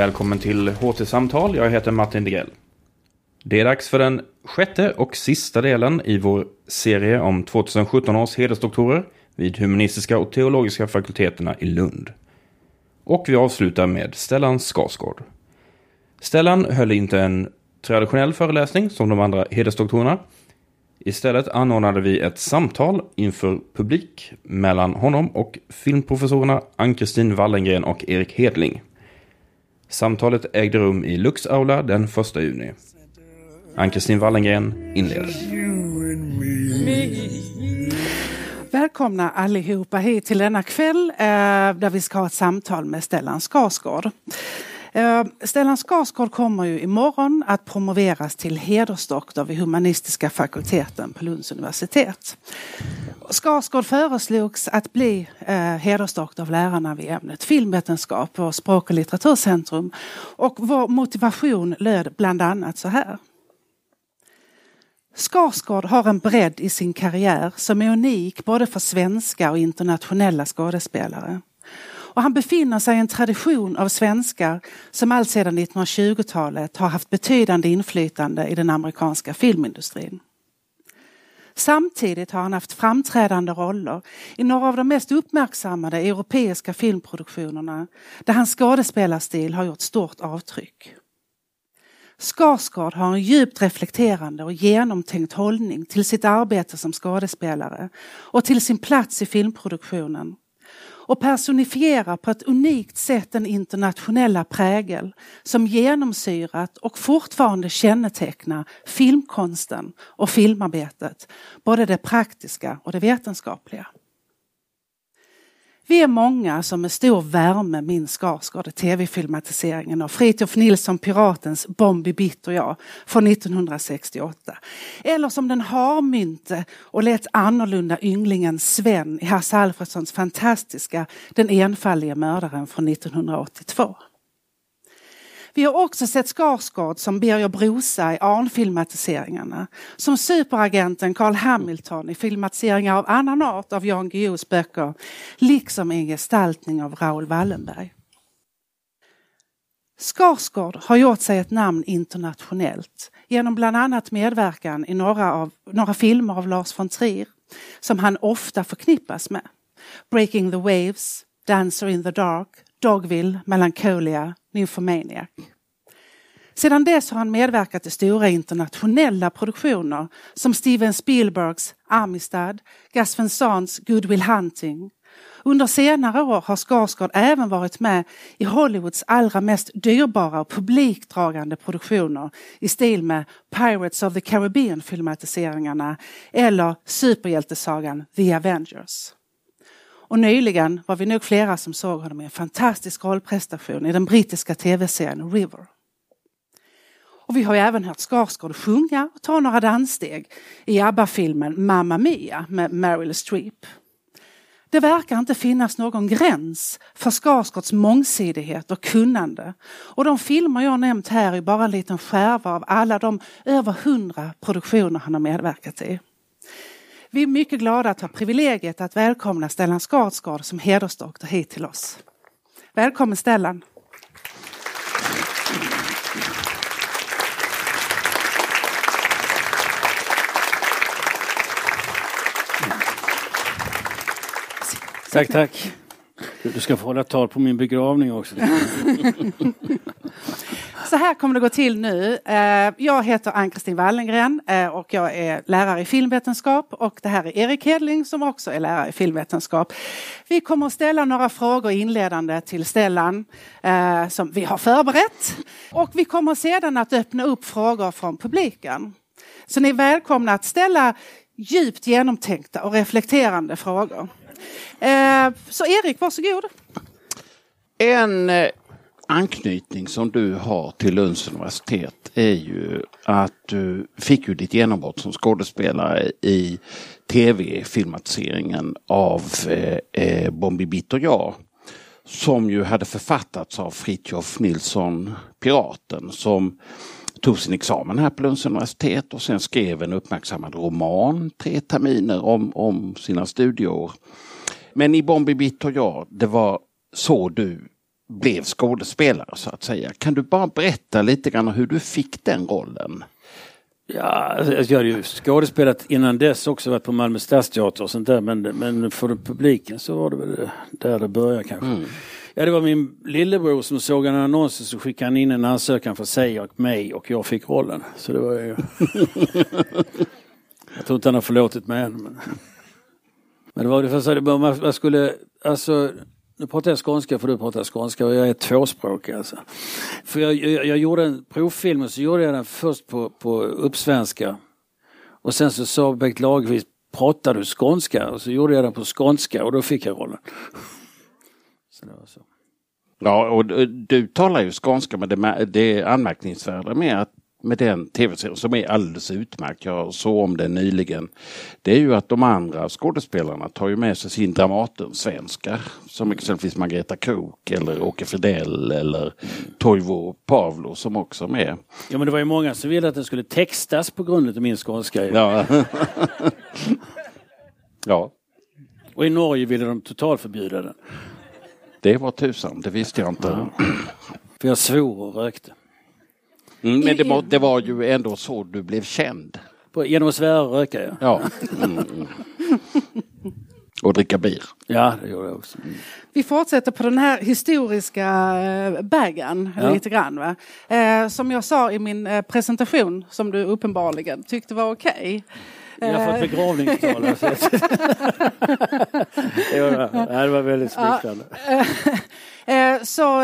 Välkommen till HT-samtal. Jag heter Martin Degrell. Det är dags för den sjätte och sista delen i vår serie om 2017 års hedersdoktorer vid humanistiska och teologiska fakulteterna i Lund. Och vi avslutar med Stellan Skarsgård. Stellan höll inte en traditionell föreläsning som de andra hedersdoktorerna. Istället anordnade vi ett samtal inför publik mellan honom och filmprofessorerna Ann-Kristin Wallengren och Erik Hedling. Samtalet ägde rum i Lux-aula den 1 juni. Ann-Kristin Wallengren inleder. Välkomna allihopa hit till denna kväll eh, där vi ska ha ett samtal med Stellan Skarsgård. Eh, Stellan Skarsgård kommer ju imorgon att promoveras till hedersdoktor vid humanistiska fakulteten på Lunds universitet. Skarsgård föreslogs att bli eh, hedersdoktor av lärarna vid ämnet filmvetenskap på Språk och litteraturcentrum. Och vår motivation löd bland annat så här. Skarsgård har en bredd i sin karriär som är unik både för svenska och internationella skådespelare. Och han befinner sig i en tradition av svenskar som alltsedan 1920-talet har haft betydande inflytande i den amerikanska filmindustrin. Samtidigt har han haft framträdande roller i några av de mest uppmärksammade europeiska filmproduktionerna där hans skådespelarstil har gjort stort avtryck. Skarsgård har en djupt reflekterande och genomtänkt hållning till sitt arbete som skådespelare och till sin plats i filmproduktionen och personifierar på ett unikt sätt den internationella prägel som genomsyrat och fortfarande kännetecknar filmkonsten och filmarbetet, både det praktiska och det vetenskapliga. Vi är många som med stor värme minns Skarsgård tv-filmatiseringen av Fritiof Nilsson Piratens Bombi Bitt och jag från 1968. Eller som den harmynte och lätt annorlunda ynglingen Sven i Hasse Alfredsons fantastiska Den enfaldige mördaren från 1982. Vi har också sett Skarsgård som Birger Brosa i Arn-filmatiseringarna, som superagenten Carl Hamilton i filmatiseringar av annan art av Jan Guillous böcker, liksom i en gestaltning av Raoul Wallenberg. Skarsgård har gjort sig ett namn internationellt genom bland annat medverkan i några, av, några filmer av Lars von Trier som han ofta förknippas med. Breaking the Waves, Dancer in the Dark, Dogville, Melancholia, Nymphomaniac. Sedan dess har han medverkat i stora internationella produktioner som Steven Spielbergs Amistad, Gus Van Sants Good Will Hunting. Under senare år har Skarsgård även varit med i Hollywoods allra mest dyrbara och publikdragande produktioner i stil med Pirates of the Caribbean filmatiseringarna eller superhjältesagan The Avengers. Och nyligen var vi nog flera som såg honom i en fantastisk rollprestation i den brittiska tv-serien River. Och vi har ju även hört Skarsgård sjunga och ta några danssteg i ABBA-filmen Mamma Mia med Meryl Streep. Det verkar inte finnas någon gräns för Skarsgårds mångsidighet och kunnande. Och de filmer jag nämnt här är bara en liten skärva av alla de över hundra produktioner han har medverkat i. Vi är mycket glada att ha privilegiet att välkomna Stellan Skarsgård som hedersdoktor hit till oss. Välkommen Stellan! Tack, tack. Du ska få hålla tal på min begravning också. Så här kommer det gå till nu. Eh, jag heter Ann-Kristin Wallengren eh, och jag är lärare i filmvetenskap och det här är Erik Hedling som också är lärare i filmvetenskap. Vi kommer att ställa några frågor inledande till Stellan eh, som vi har förberett och vi kommer sedan att öppna upp frågor från publiken. Så ni är välkomna att ställa djupt genomtänkta och reflekterande frågor. Så Erik, varsågod. En anknytning som du har till Lunds universitet är ju att du fick ju ditt genombrott som skådespelare i tv-filmatiseringen av eh, eh, Bombi Bitt och jag. Som ju hade författats av Fritjof Nilsson Piraten som tog sin examen här på Lunds universitet och sen skrev en uppmärksammad roman tre terminer om, om sina studieår. Men i Bombi Bitt och jag, det var så du blev skådespelare så att säga. Kan du bara berätta lite grann hur du fick den rollen? Ja, alltså, jag hade ju skådespelat innan dess också, varit på Malmö Stadsteater och sånt där men, men för publiken så var det väl där det började kanske. Mm. Ja, det var min lillebror som såg en annons och så skickade han in en ansökan för sig och mig och jag fick rollen. Så det var ju... jag tror inte han har förlåtit mig än. Men, men det var det första, man skulle, alltså nu pratar jag skånska för du pratar skånska och jag är tvåspråkig alltså. För jag, jag, jag gjorde en provfilm och så gjorde jag den först på, på uppsvenska. Och sen så sa Bengt Lagerqvist, pratar du skånska? Och så gjorde jag den på skånska och då fick jag rollen. Så det var så. Ja, och du talar ju skånska men det, det anmärkningsvärda med att med den tv-serien som är alldeles utmärkt. Jag såg om den nyligen. Det är ju att de andra skådespelarna tar ju med sig sin Dramaten-svenska. Som exempelvis Margareta Krook eller Åke Fridell eller Toivo Pavlo som också är med. Ja men det var ju många som ville att den skulle textas på grund av min skånska. Ja. ja. Och i Norge ville de totalförbjuda den. Det var tusan, det visste jag inte. Ja. För jag svor och rökte. Mm, men det var, det var ju ändå så du blev känd. På, genom att svära och röka ja. ja. Mm. Och dricka bir. Ja, det gjorde jag också. Mm. Vi fortsätter på den här historiska eh, baggen ja. lite grann. Va? Eh, som jag sa i min eh, presentation som du uppenbarligen tyckte var okej. Okay. Jag har fått begravningstal. det var väldigt smickrande. Så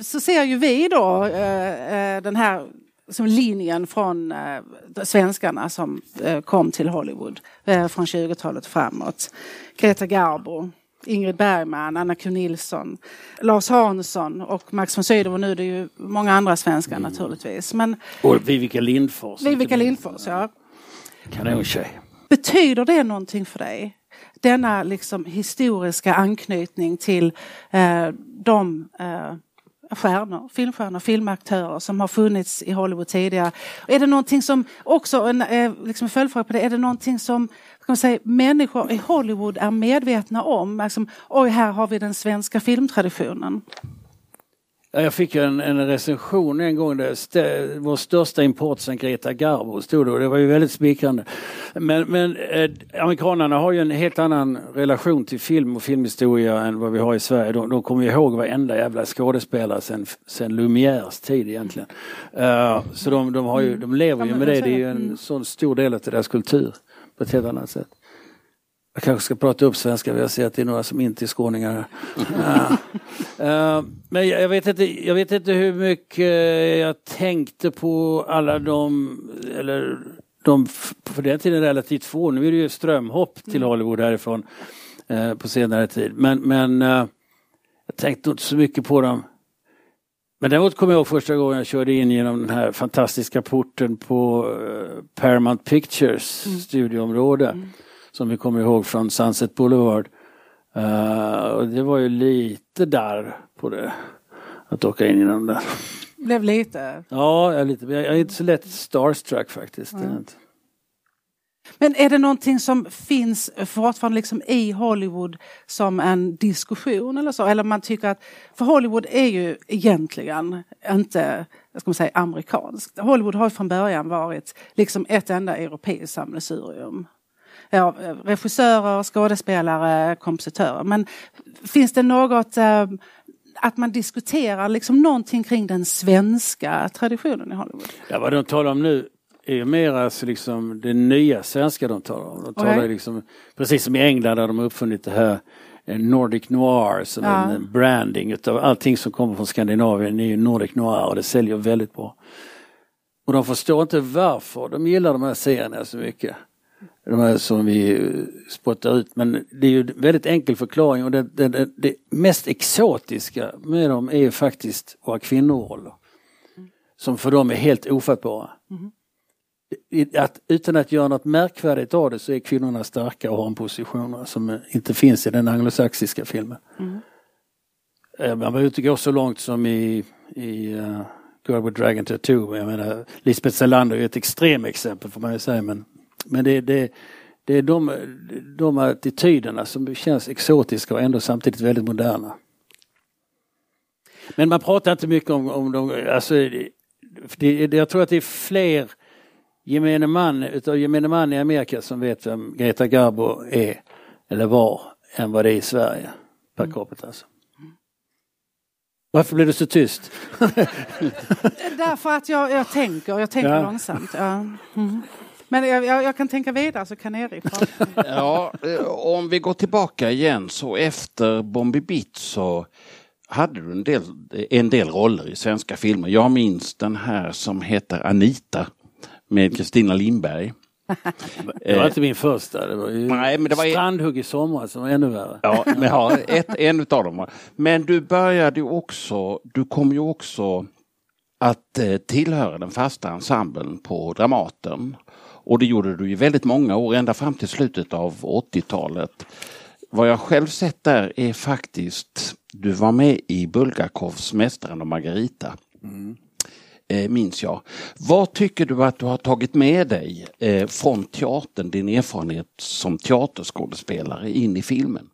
så ser ju vi då eh, eh, den här som linjen från eh, svenskarna som eh, kom till Hollywood eh, från 20-talet framåt. Greta Garbo, Ingrid Bergman, Anna Kuhn Nilsson, Lars Hansson och Max von Sydow. Och nu är det ju många andra svenskar mm. naturligtvis. Men, och Vivica Lindfors. Vivica Lindfors, ja. Kanontjej. Betyder det någonting för dig? Denna liksom historiska anknytning till eh, de eh, stjärnor, filmstjärnor, filmaktörer som har funnits i Hollywood tidigare. Är det någonting som, också en eh, liksom följdfråga på det, är det någonting som kan man säga, människor i Hollywood är medvetna om? Liksom, oj, här har vi den svenska filmtraditionen. Jag fick en, en recension en gång där st vår största import sen Greta Garbo stod det och det var ju väldigt smickrande. Men, men eh, amerikanerna har ju en helt annan relation till film och filmhistoria än vad vi har i Sverige. De, de kommer ihåg varenda jävla skådespelare sen, sen Lumières tid egentligen. Uh, så de, de, har ju, de lever ju med det, det är ju en sån stor del av deras kultur på ett helt annat sätt. Jag kanske ska prata upp svenska, jag ser att det är några som inte är skåningar. uh, men jag vet, inte, jag vet inte hur mycket jag tänkte på alla de, eller de på den tiden relativt få, nu är det ju strömhopp till mm. Hollywood härifrån uh, på senare tid. Men, men jag tänkte inte så mycket på dem. Men däremot kommer jag ihåg första gången jag körde in genom den här fantastiska porten på Paramount Pictures mm. studioområde. Mm som vi kommer ihåg från Sunset Boulevard. Uh, och det var ju lite där på det. Att åka in genom där. Blev lite? Ja, jag är, lite, jag är inte så lätt starstruck faktiskt. Mm. Men är det någonting som finns fortfarande liksom i Hollywood som en diskussion eller så? Eller man tycker att, för Hollywood är ju egentligen inte, ska man säga, amerikanskt. Hollywood har från början varit liksom ett enda europeiskt sammelsurium ja, regissörer, skådespelare, kompositörer. Men finns det något eh, att man diskuterar liksom någonting kring den svenska traditionen i Hollywood? Ja, vad de talar om nu är mer alltså liksom det nya svenska de talar om. De talar okay. liksom, precis som i England där de har uppfunnit det här eh, Nordic Noir som ja. en branding utav allting som kommer från Skandinavien är ju Nordic Noir och det säljer väldigt bra. Och de förstår inte varför de gillar de här serierna så mycket de här som vi spottar ut. Men det är ju en väldigt enkel förklaring och det, det, det, det mest exotiska med dem är faktiskt våra kvinnoroller. Mm. Som för dem är helt ofattbara. Mm. Att, utan att göra något märkvärdigt av det så är kvinnorna starka och har en position som inte finns i den anglosaxiska filmen. Mm. Man behöver inte gå så långt som i, i eh, uh, Girl with Dragon Tattoo. Jag menar, Lisbeth Salander är ett extremexempel får man ju säga men men det, det, det är de, de attityderna som känns exotiska och ändå samtidigt väldigt moderna. Men man pratar inte mycket om, om de, alltså, det, jag tror att det är fler gemene man, utav gemene man i Amerika som vet vem Greta Garbo är eller var än vad det är i Sverige per mm. capita. Alltså. Varför blev du så tyst? Därför att jag, jag tänker, jag tänker ja. långsamt. Ja. Mm. Men jag, jag, jag, kan tänka vidare så kan Erik Ja, eh, om vi går tillbaka igen så efter Bombi Bitt så hade du en del, en del roller i svenska filmer. Jag minns den här som heter Anita med Kristina Lindberg. Det var inte min första. Det var ju Nej, men det var Strandhugg i somras som var ännu värre. Ja, men ja, ett, en utav dem. Men du började också, du kom ju också att eh, tillhöra den fasta ensemblen på Dramaten. Och det gjorde du i väldigt många år, ända fram till slutet av 80-talet. Vad jag själv sett där är faktiskt, du var med i Bulgakovs Mästaren och Margarita. Mm. Eh, minns jag. Vad tycker du att du har tagit med dig eh, från teatern, din erfarenhet som teaterskådespelare in i filmen?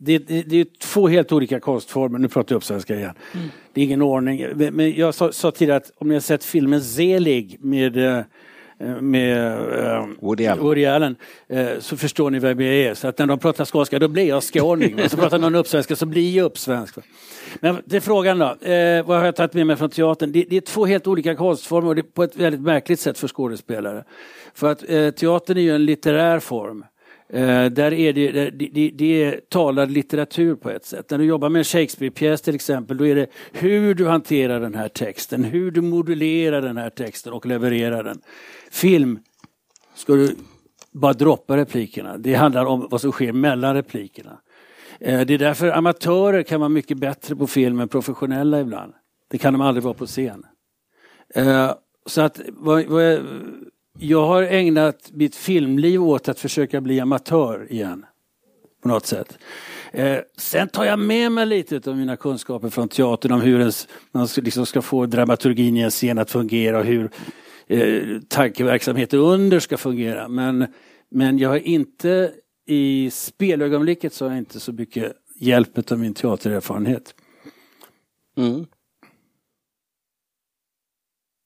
Det, det, det, är två helt olika konstformer, nu pratar jag uppsvenska igen. Mm. Det är ingen ordning. Men jag sa, sa tidigare att om ni har sett filmen Zelig med eh, med uh, Woody Allen, Woody Allen uh, så förstår ni vem jag är. Så att när de pratar skånska då blir jag skåning. Och så pratar någon uppsvenska så blir jag uppsvensk. Men det är frågan då, vad har jag tagit med mig från teatern? Det, det, är två helt olika konstformer och det är på ett väldigt märkligt sätt för skådespelare. För att teatern är ju en litterär form. Eh, där är det, det, det, är talad litteratur på ett sätt. När du jobbar med en Shakespeare-pjäs till exempel, då är det hur du hanterar den här texten, hur du modulerar den här texten och levererar den. Film ska du bara droppa replikerna. Det handlar om vad som sker mellan replikerna. Eh, det är därför amatörer kan vara mycket bättre på film än professionella ibland. Det kan de aldrig vara på scen. Eh, så att vad, vad jag, jag har ägnat mitt filmliv åt att försöka bli amatör igen. På något sätt. Eh, sen tar jag med mig lite av mina kunskaper från teatern om hur ens, man ska, liksom ska få dramaturgin i en scen att fungera och hur eh, tankeverksamheten under ska fungera. Men, men jag har inte i spelögonblicket så har jag inte så mycket hjälp av min teatererfarenhet. Mm.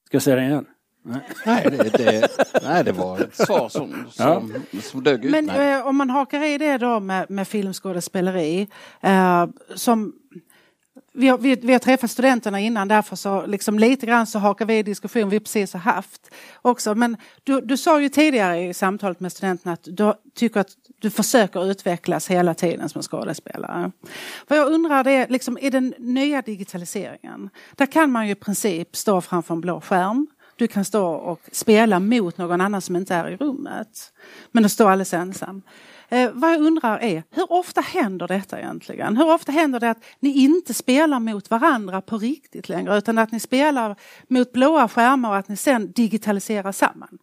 Ska jag säga det igen? Nej, det, det, nej, det var ett svar som, som, ja. som dög ut. Men eh, om man hakar i det då med, med filmskådespeleri. Eh, som, vi, har, vi, vi har träffat studenterna innan därför så liksom lite grann så hakar vi i diskussion vi precis har haft också. Men du, du sa ju tidigare i samtalet med studenterna att du tycker att du försöker utvecklas hela tiden som skådespelare. Vad jag undrar det är, liksom, i den nya digitaliseringen, där kan man ju i princip stå framför en blå skärm du kan stå och spela mot någon annan som inte är i rummet. Men du står alldeles ensam. Eh, vad jag undrar är, hur ofta händer detta egentligen? Hur ofta händer det att ni inte spelar mot varandra på riktigt längre utan att ni spelar mot blåa skärmar och att ni sen digitaliserar samman?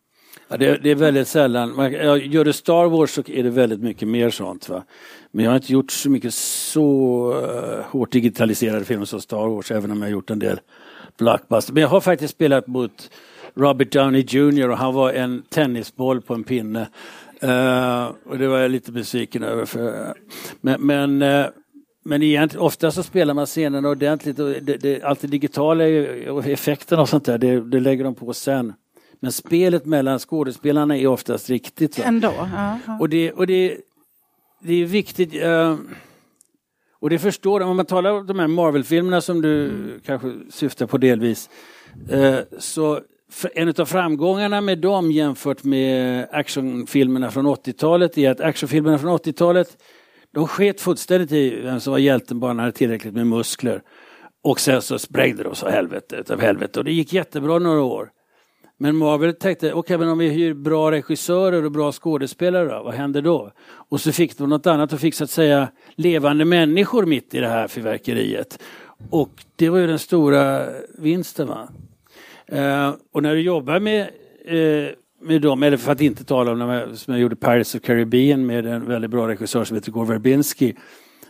Ja, det, det, är väldigt sällan. Gör det Star Wars så är det väldigt mycket mer sånt. Va? Men jag har inte gjort så mycket så uh, hårt digitaliserade filmer som Star Wars även om jag har gjort en del blockbuster. Men jag har faktiskt spelat mot Robert Downey Jr och han var en tennisboll på en pinne. Uh, och det var jag lite besviken över. För, men men, uh, men egentligen, ofta så spelar man scenerna ordentligt och det, det, allt det digitala och effekterna och sånt där, det, det, lägger de på sen. Men spelet mellan skådespelarna är oftast riktigt. Så. Ändå? Ja, ja. Och, det, och det, det är viktigt. Uh, och det förstår om man talar om de här Marvel-filmerna som du mm. kanske syftar på delvis. Eh, så en av framgångarna med dem jämfört med actionfilmerna från 80-talet är att actionfilmerna från 80-talet de sket fullständigt i vem som var hjälten bara han hade tillräckligt med muskler. Och sen så sprängde de så helvete utav helvete och det gick jättebra några år. Men Marvel tänkte, okej okay, men om vi hyr bra regissörer och bra skådespelare då, vad händer då? Och så fick de något annat och fick så att säga levande människor mitt i det här fyrverkeriet. Och det var ju den stora vinsten. Va? Eh, och när du jobbar med, eh, med dem, eller för att inte tala om när jag, som jag gjorde Pirates of Caribbean med en väldigt bra regissör som heter Gore Verbinski.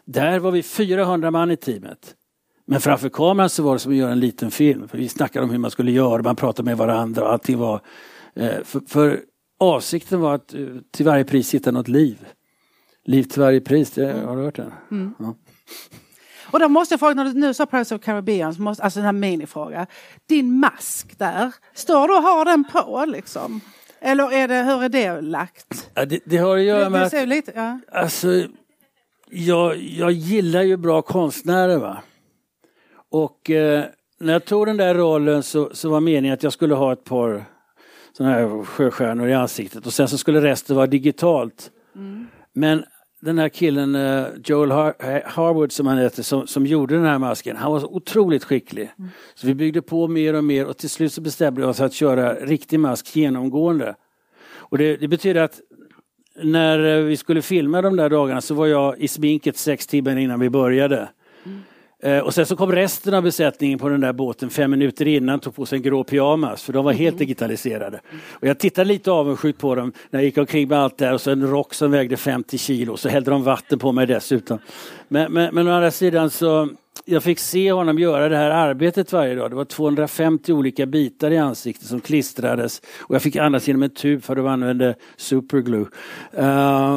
Där var vi 400 man i teamet. Men framför kameran så var det som att göra en liten film. För vi snackade om hur man skulle göra, man pratade med varandra allting var... Eh, för, för, avsikten var att eh, till varje pris hitta något liv. Liv till varje pris, det, har du hört det? Mm. Ja. Och då måste jag fråga, när du nu sa Pirates of Caribbean, så måste, alltså den här minifråga. Din mask där, står du och har den på liksom? Eller är det, hur är det lagt? Ja, det, det har att göra med att lite, ja. Alltså, jag, jag gillar ju bra konstnärer va. Och eh, när jag tog den där rollen så, så var meningen att jag skulle ha ett par sådana här sjöstjärnor i ansiktet och sen så skulle resten vara digitalt. Men den här killen eh, Joel Har- Harwood som han heter som, som gjorde den här masken, han var så otroligt skicklig. Så vi byggde på mer och mer och till slut så bestämde vi oss att köra riktig mask genomgående. Och det, det betyder att när eh, vi skulle filma de där dagarna så var jag i sminket sex timmar innan vi började. Eh, och sen så kom resten av besättningen på den där båten fem minuter innan tog på sig en grå pyjamas för de var helt digitaliserade. Och jag tittade lite avundsjukt på dem när jag gick omkring med allt där och så en rock som vägde 50 kilo så hällde de vatten på mig dessutom. Men, men, men å andra sidan så jag fick se honom göra det här arbetet varje dag. Det var 250 olika bitar i ansiktet som klistrades och jag fick andas genom en tub för att de använde superglue. Eh,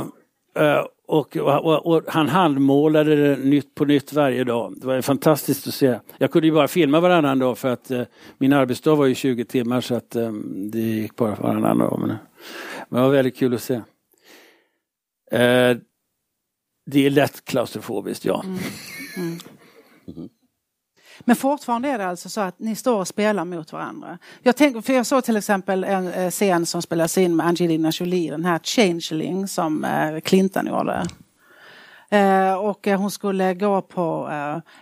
eh, och, och, och han handmålade det nytt på nytt varje dag. Det var fantastiskt att se. Jag kunde ju bara filma varannan dag för att eh, min arbetsdag var ju 20 timmar så att eh, det gick bara varannan dag. Men, men det var väldigt kul att se. Eh, det är lätt klaustrofobiskt, ja. Men fortfarande är det alltså så att ni står och spelar mot varandra. Jag, tänk, för jag såg till exempel en eh, scen som spelas in med Angelina Jolie, den här Changeling som eh, Clinton gjorde. Eh, och eh, hon skulle gå på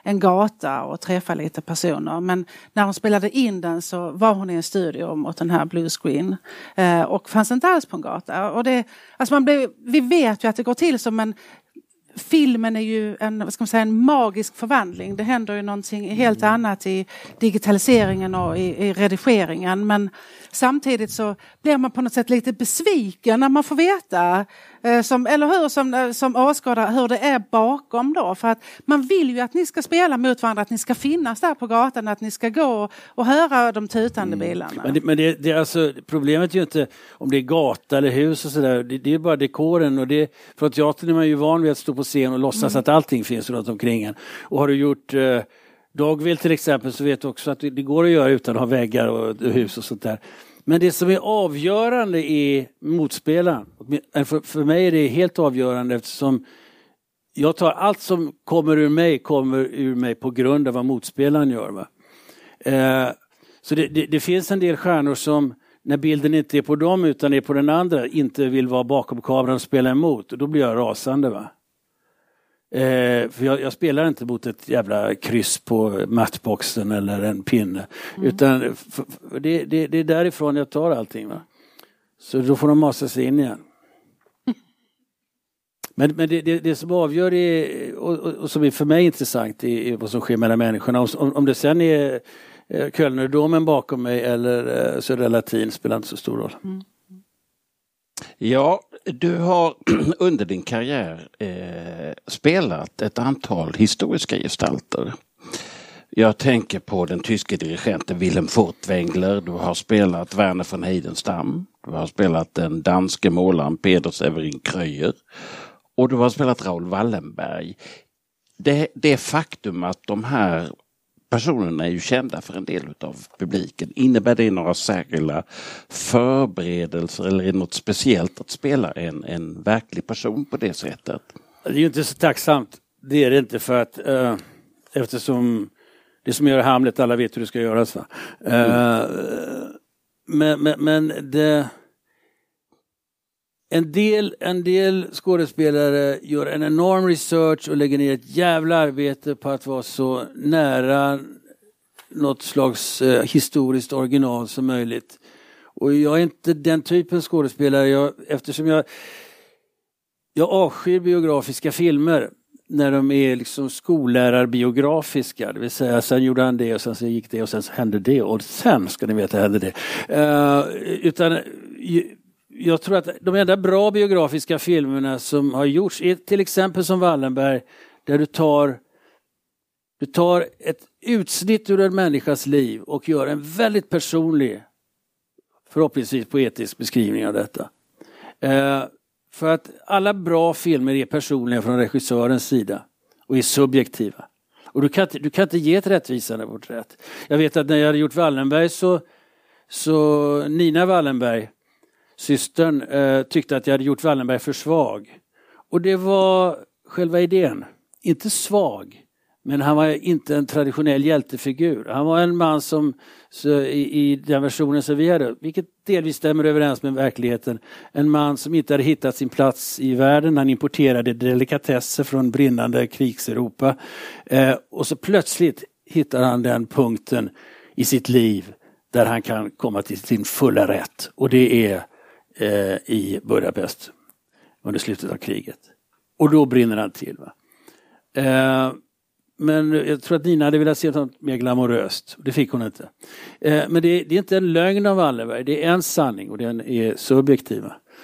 en gata och träffa lite personer. Men när hon spelade in den så var hon i en studio mot den här blue screen. Eh, och fanns inte alls på en gata. Och det, alltså man blev, vi vet ju att det går till som en filmen är ju en, vad ska man säga, en magisk förvandling. Det händer ju någonting helt annat i digitaliseringen och i, i redigeringen. Men samtidigt så blir man på något sätt lite besviken när man får veta, eh, som, eller hur, som, eh, som åskådare, hur det är bakom då. För att man vill ju att ni ska spela mot varandra, att ni ska finnas där på gatan, att ni ska gå och höra de tutande bilarna. Men, det, men det, det är alltså, problemet är ju inte om det är gata eller hus och sådär. Det, det är bara dekoren. Och det, från teatern är man ju van vid att stå på scen och låtsas att allting finns runt omkring en. Och har du gjort eh, Dogville till exempel så vet du också att det, det går att göra utan att ha väggar och hus och sånt där. Men det som är avgörande är motspelaren. För, för mig är det helt avgörande eftersom jag tar allt som kommer ur mig kommer ur mig på grund av vad motspelaren gör. Va? Eh, så det, det, det finns en del stjärnor som när bilden inte är på dem utan är på den andra inte vill vara bakom kameran och spela emot. Och då blir jag rasande. va. Eh, för jag, jag spelar inte mot ett jävla kryss på matchboxen eller en pinne. Utan f- f- det, det, det är därifrån jag tar allting. Va? Så då får de masa sig in igen. Men, men det, det, det som avgör är, och, och, som är för mig intressant är, är vad som sker mellan människorna. Om, om det sen är eh, Kölnerdomen bakom mig eller eh, Södra Latin spelar inte så stor roll. Ja, du har under din karriär eh, spelat ett antal historiska gestalter. Jag tänker på den tyske dirigenten Wilhelm Furtwängler. Du har spelat Werner von Heidenstam. Du har spelat den danske målaren Peder Severin Kröyer. Och du har spelat Raoul Wallenberg. Det, det faktum att de här personerna är ju kända för en del av publiken. Innebär det några särskilda förberedelser eller är det något speciellt att spela en, en verklig person på det sättet? Det är ju inte så tacksamt. Det är det inte för att eh, eftersom det som gör Hamlet, alla vet hur det ska göras. Va? Eh, men men, men det, en, del, en del skådespelare gör en enorm research och lägger ner ett jävla arbete på att vara så nära något slags eh, historiskt original som möjligt. Och jag är inte den typen skådespelare, jag, eftersom jag jag avskyr biografiska filmer när de är liksom skollärarbiografiska. Det vill säga, sen gjorde han det och sen så gick det och sen så hände det och sen ska ni veta hände det. Uh, utan ju- jag tror att de enda bra biografiska filmerna som har gjorts är till exempel som Wallenberg där du tar du tar ett utsnitt ur en människas liv och gör en väldigt personlig, förhoppningsvis poetisk beskrivning av detta. Eh, för att alla bra filmer är personliga från regissörens sida och är subjektiva. Och du kan, inte, du kan inte ge ett rättvisande porträtt. Jag vet att när jag hade gjort Wallenberg så, så Nina Wallenberg, systern, eh, tyckte att jag hade gjort Wallenberg för svag. Och det var själva idén. Inte svag, men han var inte en traditionell hjältefigur. Han var en man som i, i, den versionen som vi hade, vilket delvis stämmer överens med verkligheten, en man som inte hade hittat sin plats i världen. Han importerade delikatesser från brinnande krigseuropa. Eh, och så plötsligt hittar han den punkten i sitt liv där han kan komma till sin fulla rätt. Och det är eh, i Budapest under slutet av kriget. Och då brinner han till. Va? Eh, men jag tror att Nina hade velat se något mer glamoröst. Det fick hon inte. Eh, men det, det, är inte en lögn av Wallenberg, det är en sanning och den är subjektiv.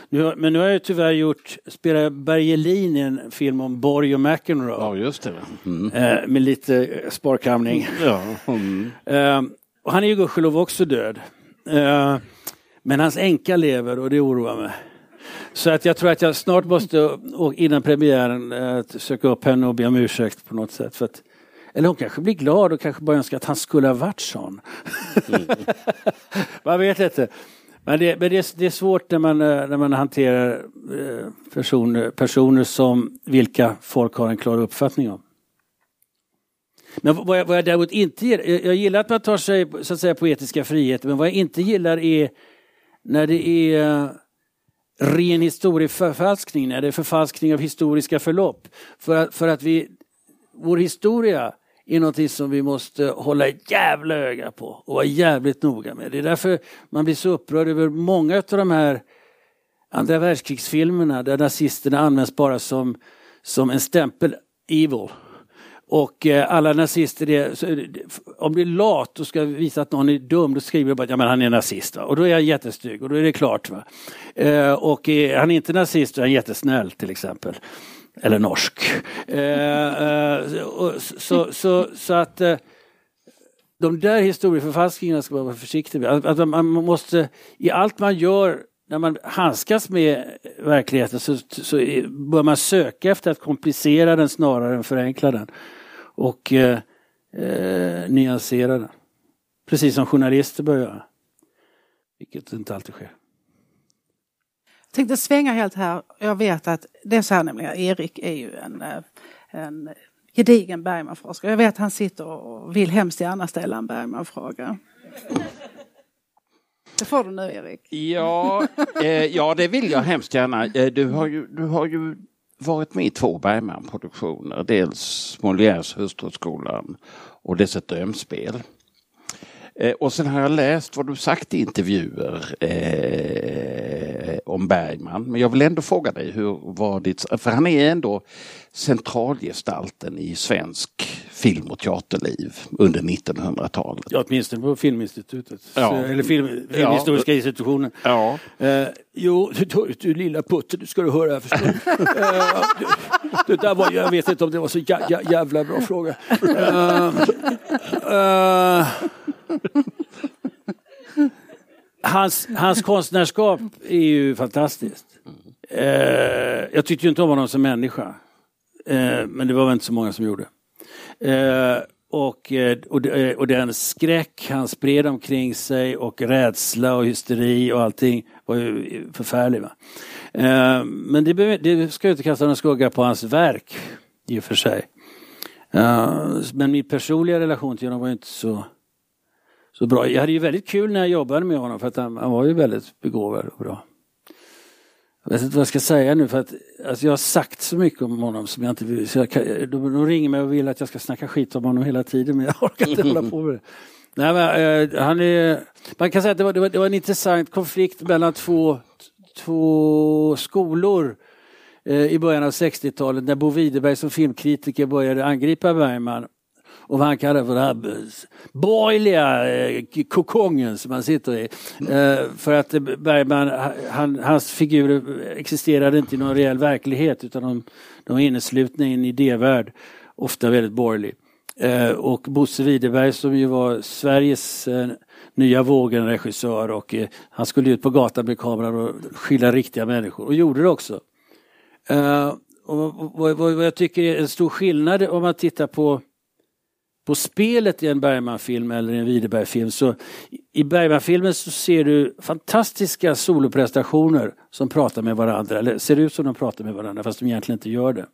Nu, men nu har jag tyvärr gjort, spelar Bergelin i en film om Borg och McEnroe. Ja, just det. Mm. Eh, med lite sparkamning. Ja. Mm. Eh, och han är ju gudskelov också död. Eh, men hans änka lever och det oroar mig. Så att jag tror att jag snart måste innan premiären äh, söka upp henne och be om ursäkt på något sätt. För att, eller hon kanske blir glad och kanske bara önskar att han skulle ha varit sån. Mm. man vet inte. Men, det, men det, är, det, är, svårt när man, eh, när man hanterar eh, personer, personer som vilka folk har en klar uppfattning om. Men vad jag, vad jag däremot inte gillar, jag gillar att man tar sig så att säga poetiska friheter, men vad jag inte gillar är när det är eh, ren historieförfalskning, när det är förfalskning av historiska förlopp. För att, för att vi, vår historia är någonting som vi måste hålla ett jävla öga på och vara jävligt noga med. Det är därför man blir så upprörd över många av de här andra världskrigsfilmerna där nazisterna används bara som, som en stämpel, evil. Och eh, alla nazister, är, om du är lat och ska visa att någon är dum, då skriver du bara att ja, men han är nazist. Va? Och då är jag jättestygg och då är det klart. Va? Eh, och eh, är han inte nazist, då är han jättesnäll till exempel. Eller norsk. Eh, eh så, så, så, att de där historieförfalskningarna ska man vara försiktig med. Att man måste, i allt man gör när man handskas med verkligheten så, så bör man söka efter att komplicera den snarare än förenkla den och eh, eh, nyansera den. Precis som journalister bör göra. Vilket inte alltid sker. Jag tänkte svänga helt här. Jag vet att det är så här nämligen, Erik är ju en, eh, en gedigen Bergmanforskare. Jag vet att han sitter och vill hemskt gärna ställa en Bergmanfråga. Det får du nu Erik. Ja, eh, ja det vill jag hemskt gärna. Eh, du har ju, du har ju varit med i två Bergman-produktioner. Dels Molières Hustruskolan och dess ett drömspel. Eh, och sen har jag läst vad du sagt i intervjuer eh, om Bergman. Men jag vill ändå fråga dig, hur var ditt... För han är ändå centralgestalten i svensk film och teaterliv under 1900-talet. Ja, åtminstone på Filminstitutet. Ja. Eller film, Filmhistoriska ja. institutionen. Ja. Eh, jo, du, du, lilla putte, du ska du höra. Förstår eh, det där var, jag vet inte om det var så jä, jä, jävla bra fråga. Eh, eh hans, hans konstnärskap är ju fantastiskt. Eh, jag tyckte ju inte om honom som människa. Eh, men det var väl inte så många som gjorde. Eh, och, eh, och, eh, och den skräck han spred omkring sig och rädsla och hysteri och allting var ju förfärlig. Va? Eh, men det, det ska inte kasta någon skugga på hans verk i och för sig. Eh, men min personliga relation till honom var inte så, så bra. Jag hade ju väldigt kul när jag jobbade med honom för att han, han var ju väldigt begåvad och bra. Jag vet inte vad jag ska säga nu för att alltså jag har sagt så mycket om honom som jag inte vill. Så jag kan, de, de ringer mig och vill att jag ska snacka skit om honom hela tiden men jag orkar inte hålla på med det. Nej, men, eh, han är, man kan säga att det var, det var, det var en intressant konflikt mellan två, två skolor eh, i början av 60-talet när Bo Widerberg som filmkritiker började angripa Bergman och vad han kallar för den här borgerliga eh, kokongen som han sitter i. Eh, för att eh, Bergman, han, hans figurer existerade inte i någon reell verklighet utan de, de var inneslutna i en idévärld, ofta väldigt borgerlig. Eh, och Bosse Widerberg som ju var Sveriges eh, nya vågen-regissör och eh, han skulle ut på gatan med kameran och skilja riktiga människor och gjorde det också. och vad, vad jag tycker är en stor skillnad om man tittar på på spelet i en Bergman-film eller en Widerberg-film så i Bergman-filmen så ser du fantastiska soloprestationer som pratar med varandra, eller ser ut som de pratar med varandra fast de egentligen inte gör det.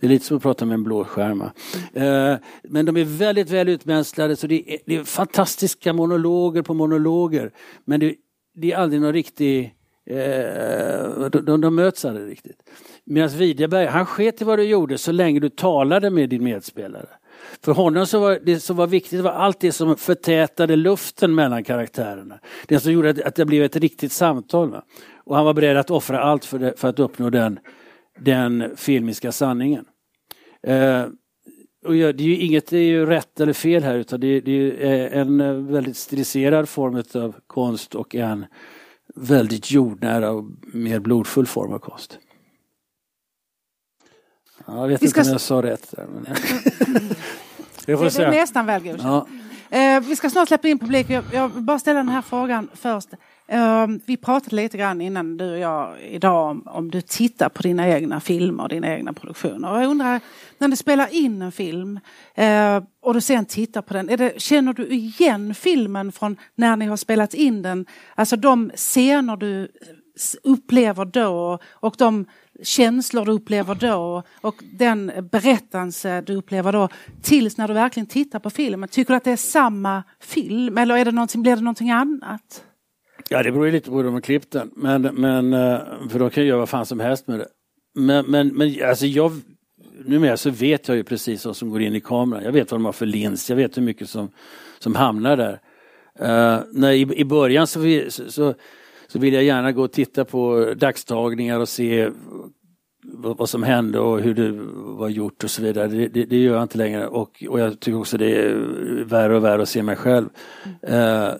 Det är lite som att prata med en blåskärma. Eh, men de är väldigt väl utmänslade så det är, det är fantastiska monologer på monologer. Men det, det är aldrig någon riktig... Eh, de, de möts aldrig riktigt. Medan Widerberg, han sket i vad du gjorde så länge du talade med din medspelare. För honom så var det som var viktigt var allt det som förtätade luften mellan karaktärerna. Det som gjorde att, att det blev ett riktigt samtal. Va? Och han var beredd att offra allt för, det, för att uppnå den, den filmiska sanningen. Eh, och ja, det är ju inget är ju rätt eller fel här utan det, det är en väldigt stiliserad form av konst och en väldigt jordnära och mer blodfull form av konst. Ja, jag vet vi inte om jag sa rätt. Där, men... får det, är nästan väl godkänt. Ja. Eh, vi ska snart släppa in publik. Jag, jag vill bara ställa den här frågan först. Eh, vi pratade lite grann innan du och jag idag om, om du tittar på dina egna filmer och dina egna produktioner. Och jag undrar, när du spelar in en film eh, och du sen tittar på den, det, känner du igen filmen från när ni har spelat in den? Alltså de scener du upplever då och de känslor du upplever då och den berättelse du upplever då tills när du verkligen tittar på filmen. Tycker du att det är samma film eller är det någonting, blir det någonting annat? Ja det beror ju lite på hur de har klippt den. Men, men, eh, för de kan ju göra vad fan som helst med det. Men, men, men alltså jag, numera så vet jag ju precis vad som går in i kameran. Jag vet vad de har för lins, jag vet hur mycket som, som hamnar där. Uh, när i, I början så, vi, så, så så vill jag gärna gå och titta på dagstagningar och se vad som hände och hur det var gjort och så vidare. Det, det, det gör jag inte längre och, och jag tycker också det är värre och värre att se mig själv. Uh,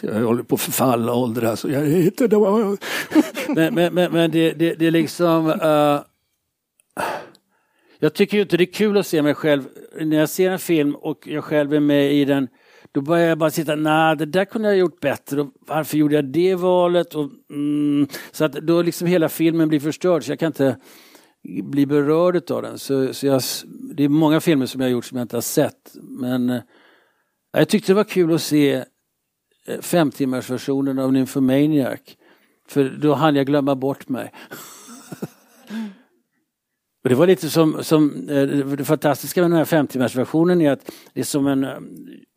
jag håller på att förfalla och åldras och jag är inte Men, men, men, men det, det, det, är liksom uh, Jag tycker ju inte det är kul att se mig själv när jag ser en film och jag själv är med i den då började jag bara sitta, nej det där kunde jag ha gjort bättre. Och varför gjorde jag det valet? Och, mm, så att då liksom hela filmen blir förstörd så jag kan inte bli berörd av den. Så, så jag, det är många filmer som jag har gjort som jag inte har sett. Men eh, jag tyckte det var kul att se eh, femtimmarsversionen av Nymphomaniac. För då hann jag glömma bort mig. Mm. Och det var lite som, som eh, det fantastiska med den här 50-timmarsversionen är att det är som en eh,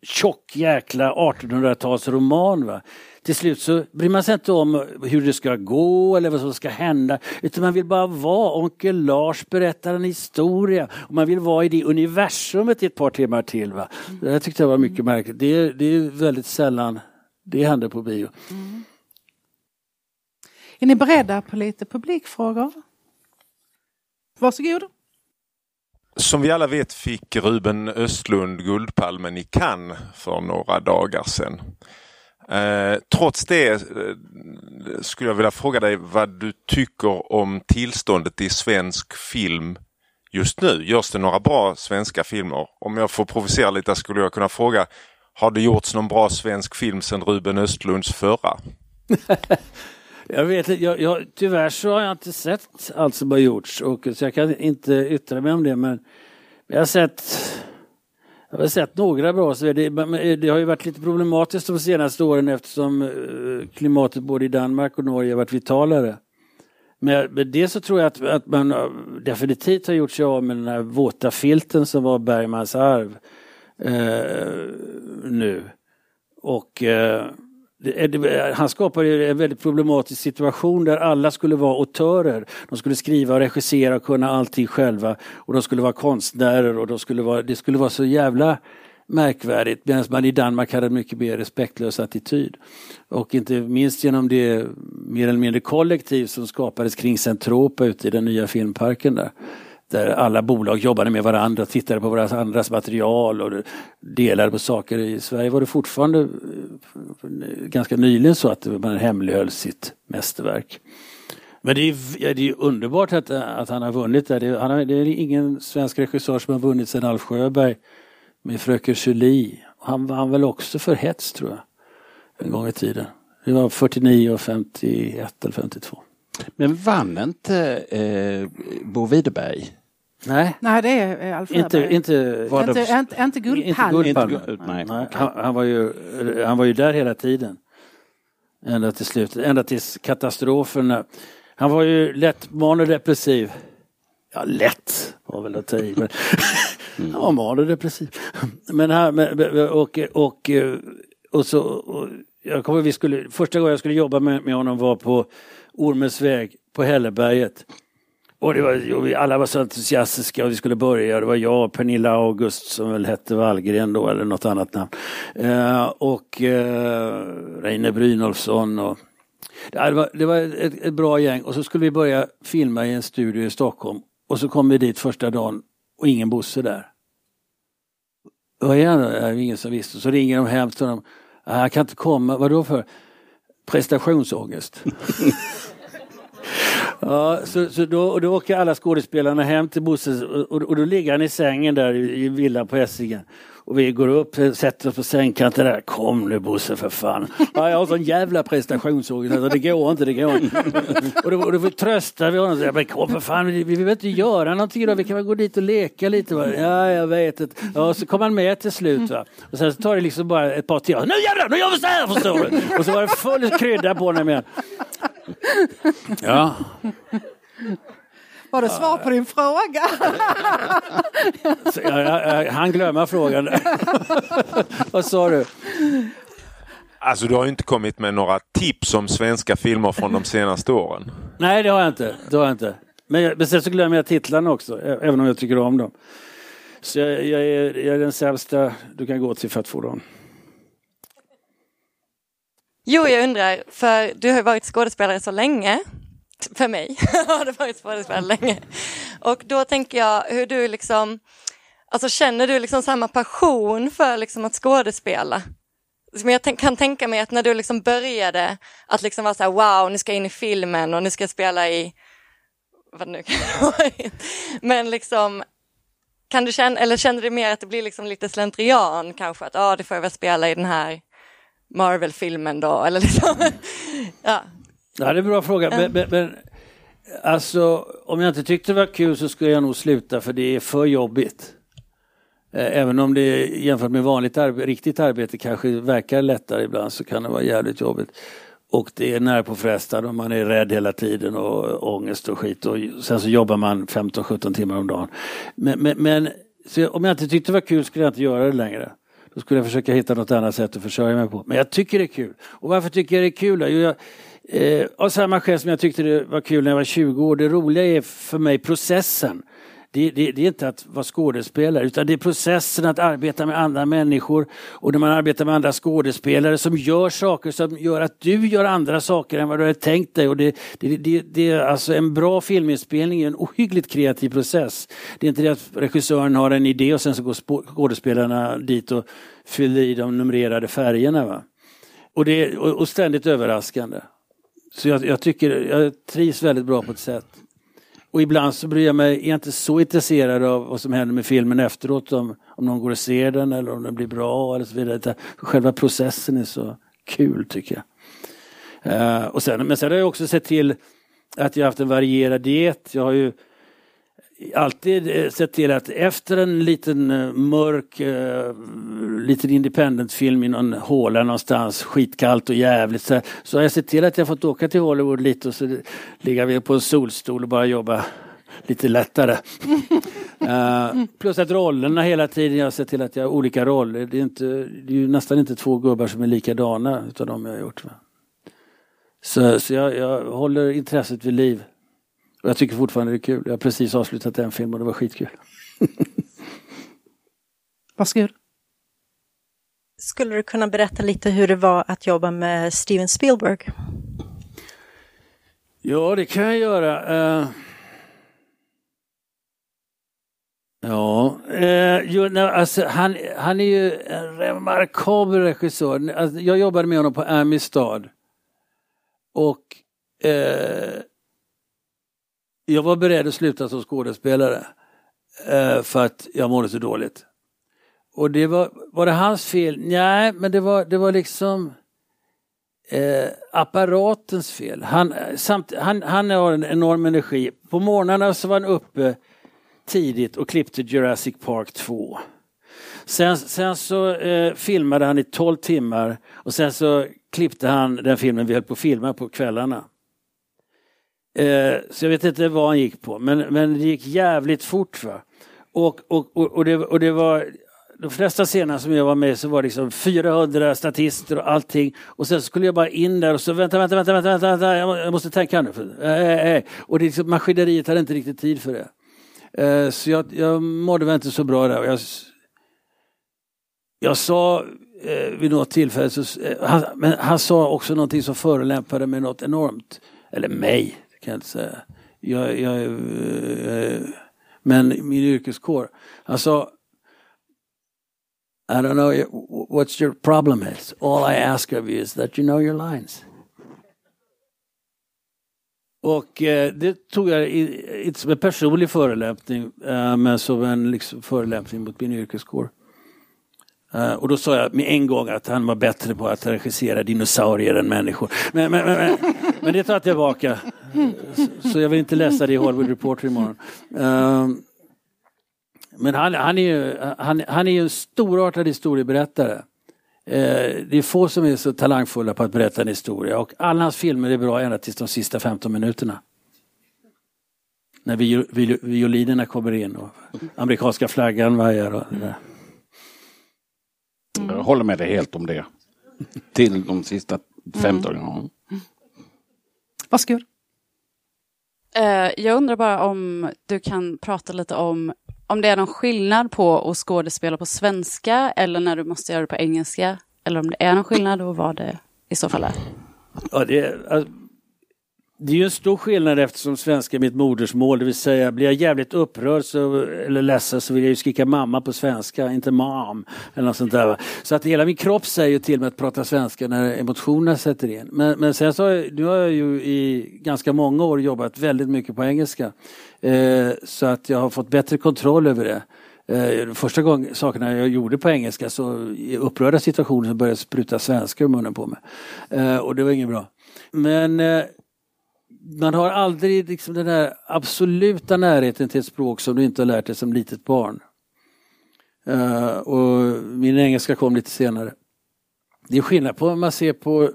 tjock jäkla 1800-talsroman. Va? Till slut så bryr man sig inte om hur det ska gå eller vad som ska hända utan man vill bara vara. Onkel Lars berättar en historia och man vill vara i det universumet i ett par timmar till. Va? Det här tyckte jag var mycket märkligt. Det, det är väldigt sällan det händer på bio. Mm. Är ni beredda på lite publikfrågor? Varsågod. Som vi alla vet fick Ruben Östlund Guldpalmen i Cannes för några dagar sedan. Eh, trots det eh, skulle jag vilja fråga dig vad du tycker om tillståndet i svensk film just nu. Görs det några bra svenska filmer? Om jag får provocera lite skulle jag kunna fråga Har det gjorts någon bra svensk film sedan Ruben Östlunds förra? Jag vet jag, jag, tyvärr så har jag inte sett allt som har gjorts och så jag kan inte yttra mig om det men jag har sett jag har sett några bra så det, det har ju varit lite problematiskt de senaste åren eftersom eh, klimatet både i Danmark och Norge har varit vitalare. Men med det så tror jag att, att man eh, definitivt har gjort sig av med den här våta filten som var Bergmans arv eh, nu. Och eh, han skapade en väldigt problematisk situation där alla skulle vara autörer. De skulle skriva regissera och kunna allting själva. Och de skulle vara konstnärer och de skulle vara, det skulle vara så jävla märkvärdigt medan man i Danmark hade en mycket mer respektlös attityd. Och inte minst genom det mer eller mindre kollektiv som skapades kring Centropa ute i den nya filmparken där där alla bolag jobbade med varandra, tittade på varandras material och delade på saker. I Sverige var det fortfarande eh, ganska nyligen så att man hemlighöll sitt mästerverk. Men det är, det är underbart att, att han har vunnit det. Det, han har, det är ingen svensk regissör som har vunnit sedan Alf Sjöberg med Fröken Julie. Han vann väl också för hets tror jag, en gång i tiden. Det var 49 och 51 eller 52. Men vann inte eh, Bo Widerberg Nej, Nej, det är Alf inte, inte, Var inte, inte, inte Guldpalm. Inte Guldpalm. Inte guld- nej. Nej, han, han, var ju, han var ju där hela tiden. Ända till slutet, ända tills katastrofen. Han var ju lätt manodepressiv. Ja, lätt var väl att ta i. Men han var manodepressiv. Men han, och, och, och så, och, jag kommer, vi skulle, första gången jag skulle jobba med, med honom var på Ormens väg på Hälleberget. Och, det var, och vi alla var så entusiastiska och vi skulle börja. Det var jag och Pernilla August som väl hette Wallgren då eller något annat namn. Eh, och eh, Reine Brynolfsson och det var, det var ett, ett bra gäng och så skulle vi börja filma i en studio i Stockholm. Och så kom vi dit första dagen och ingen Bosse där. Vad är han? då? Det var ingen som visste. Så ringer de hem till honom. Han kan inte komma. Vadå för? Prestationsångest. Ja, så, så då, och då åker alla skådespelarna hem till Bosse och, och, då ligger han i sängen där i, i villan på Essingen. Och vi går upp, sätter oss på sängkanten där. Kom nu Bosse för fan. Ja, jag har sån jävla prestationsångest. Alltså, det går inte, det går inte. och då, och då tröstar vi honom. Jag, men kom för fan, vi vi vill inte göra någonting idag. Vi kan väl gå dit och leka lite. Va? Ja, jag vet inte. Ja, så kom han med till slut. Va? Och sen så tar det liksom bara ett par timmar. Nu jävlar, nu gör vi så här förstår du. Och så var det full krydda på honom igen. Ja. Var det svar på din fråga? Jag, jag, jag han glömma frågan. Vad sa du? Alltså du har ju inte kommit med några tips om svenska filmer från de senaste åren. Nej, det har jag inte. Det har jag inte. Men, jag, men sen så glömmer jag titlarna också, även om jag tycker om dem. Så jag, jag, är, jag är den sämsta du kan gå till för att få dem. Jo, jag undrar, för du har ju varit skådespelare så länge. För mig har du varit skådespelare länge. Och då tänker jag hur du liksom, alltså känner du liksom samma passion för liksom att skådespela? Men jag kan tänka mig att när du liksom började att liksom vara så här, wow, nu ska jag in i filmen och nu ska jag spela i, vad nu kan vara. Men liksom, kan du känna, eller känner du mer att det blir liksom lite slentrian kanske, att ja, ah, det får jag väl spela i den här Marvel-filmen då, eller liksom, ja. Ja, det är en bra fråga. Men, men, men alltså, om jag inte tyckte det var kul så skulle jag nog sluta för det är för jobbigt. Eh, Även om det jämfört med vanligt arbe- riktigt arbete kanske verkar lättare ibland så kan det vara jävligt jobbigt. Och det är nära på frestande och man är rädd hela tiden och ångest och skit och sen så jobbar man 15-17 timmar om dagen. Men, men, men om jag inte tyckte det var kul skulle jag inte göra det längre. Då skulle jag försöka hitta något annat sätt att försörja mig på. Men jag tycker det är kul. Och varför tycker jag det är kul? då? Jo, jag, eh, av samma skäl som jag tyckte det var kul när jag var 20 år. Det roliga är för mig processen. Det, det, det är inte att vara skådespelare utan det är processen att arbeta med andra människor och när man arbetar med andra skådespelare som gör saker som gör att du gör andra saker än vad du hade tänkt dig. Och det, det, det, det är alltså en bra filminspelning är en ohyggligt kreativ process. Det är inte det att regissören har en idé och sen så går skådespelarna dit och fyller i de numrerade färgerna. Va? Och, det, och, och ständigt överraskande. Så jag, jag tycker, jag trivs väldigt bra på ett sätt. Och ibland så bryr jag mig, är jag inte så intresserad av vad som händer med filmen efteråt, om, om någon går och ser den eller om den blir bra eller så vidare. Själva processen är så kul tycker jag. Uh, och sen, men sen har jag också sett till att jag har haft en varierad diet. Jag har ju alltid eh, sett till att efter en liten eh, mörk eh, liten independent-film i någon håla någonstans, skitkallt och jävligt så, så har jag sett till att jag fått åka till Hollywood lite och så ligga vi på en solstol och bara jobba lite lättare. Eh, plus att rollerna hela tiden, jag har sett till att jag har olika roller. Det är, inte, det är ju nästan inte två gubbar som är likadana utav de jag har gjort. Så, så jag, jag håller intresset vid liv. Och jag tycker fortfarande det är kul. Jag har precis avslutat en film och det var skitkul. Varsågod. Skulle du kunna berätta lite hur det var att jobba med Steven Spielberg? Ja, det kan jag göra. Eh, Ja, eh, jo, nej, alltså, han, han är ju en remarkabel regissör. Alltså, jag jobbade med honom på Amistad. Och eh, jag var beredd att sluta som skådespelare. Eh, för att jag mådde så dåligt. Och det var, var det hans fel? Nej, men det var, det var liksom eh, apparatens fel. Han, samt, han, han har en enorm energi. På morgnarna så var han uppe tidigt och klippte Jurassic Park 2. Sen, sen så eh, filmade han i 12 timmar och sen så klippte han den filmen vi höll på att filma på kvällarna. Eh, så jag vet inte vad han gick på, men, men det gick jävligt fort. Va? Och, och, och, och, det, och det var de flesta scenerna som jag var med så var det liksom 400 statister och allting. Och sen skulle jag bara in där och så vänta, vänta, vänta, vänta, vänta, vänta jag måste tänka nu. Äh, äh. Och det liksom, maskineriet hade inte riktigt tid för det. Eh, så jag, jag mådde väl inte så bra där. Jag, jag sa eh, vid något tillfälle, så, eh, han, men han sa också någonting som förolämpade mig något enormt. Eller mig, kan jag inte säga. Jag, jag, eh, men min yrkeskår. alltså, I don't know what your problem is. All I ask of you is that you know your lines. Och eh, det tog jag inte som en personlig förolämpning eh, men som en liksom, förolämpning mot min yrkeskår. Uh, och då sa jag med en gång att han var bättre på att regissera dinosaurier än människor. Men, men, men, men det tar jag tillbaka. Så, så, jag vill inte läsa det i Hollywood Reporter imorgon. Uh, men han, han, är ju, han, han är ju en storartad historieberättare. Det är få som är så talangfulla på att berätta en historia och alla hans filmer är bra ända tills de sista 15 minuterna. När violinerna kommer in och amerikanska flaggan vajar. Och det Jag håller med dig helt om det. Till de sista 15 mm. gångerna. Varsågod. Eh, jag undrar bara om du kan prata lite om om det är någon skillnad på att skådespela på svenska eller när du måste göra det på engelska. Eller om det är någon skillnad och vad det i så fall är. Ja, det, är, alltså, det är ju en stor skillnad eftersom svenska är mitt modersmål. Det vill säga blir jag jävligt upprörd så, eller ledsen så vill jag ju skrika mamma på svenska, inte mam Eller något sånt där. Så att hela min kropp säger till mig att prata svenska när emotionerna sätter in. Men, men sen så nu har jag ju i ganska många år jobbat väldigt mycket på engelska. Eh, så att jag har fått bättre kontroll över det. Eh, första gången sakerna jag gjorde på engelska så i upprörda situationer så började jag spruta svenska ur munnen på mig. Eh, och det var inget bra. Men eh, man har aldrig liksom den där absoluta närheten till ett språk som du inte har lärt dig som litet barn. Uh, och min engelska kom lite senare. Det är skillnad på om man ser på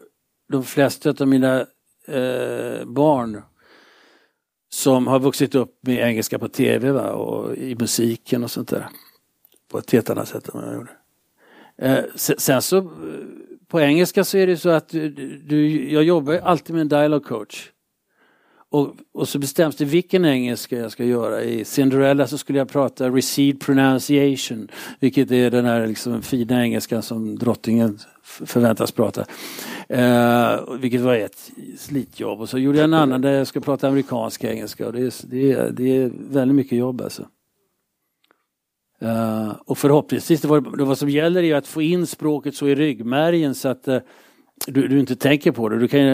de flesta av mina uh, barn som har vuxit upp med engelska på tv va? och i musiken och sånt där. På ett helt annat sätt än vad jag gjorde. Uh, sen så på engelska så är det så att du, du, jag jobbar alltid med en dialog coach. Och, och, så bestäms det vilken engelska jag ska göra. I Cinderella så skulle jag prata recede pronunciation, vilket är den här liksom fina engelskan som drottningen förväntas prata. Eh, vilket var ett slitjobb. Och så gjorde jag en annan där jag ska prata amerikansk engelska och det är, det är, det är väldigt mycket jobb alltså. Uh, och förhoppningsvis, det, var, det vad som gäller är att få in språket så i ryggmärgen så att uh, du, du inte tänker på det. Du kan,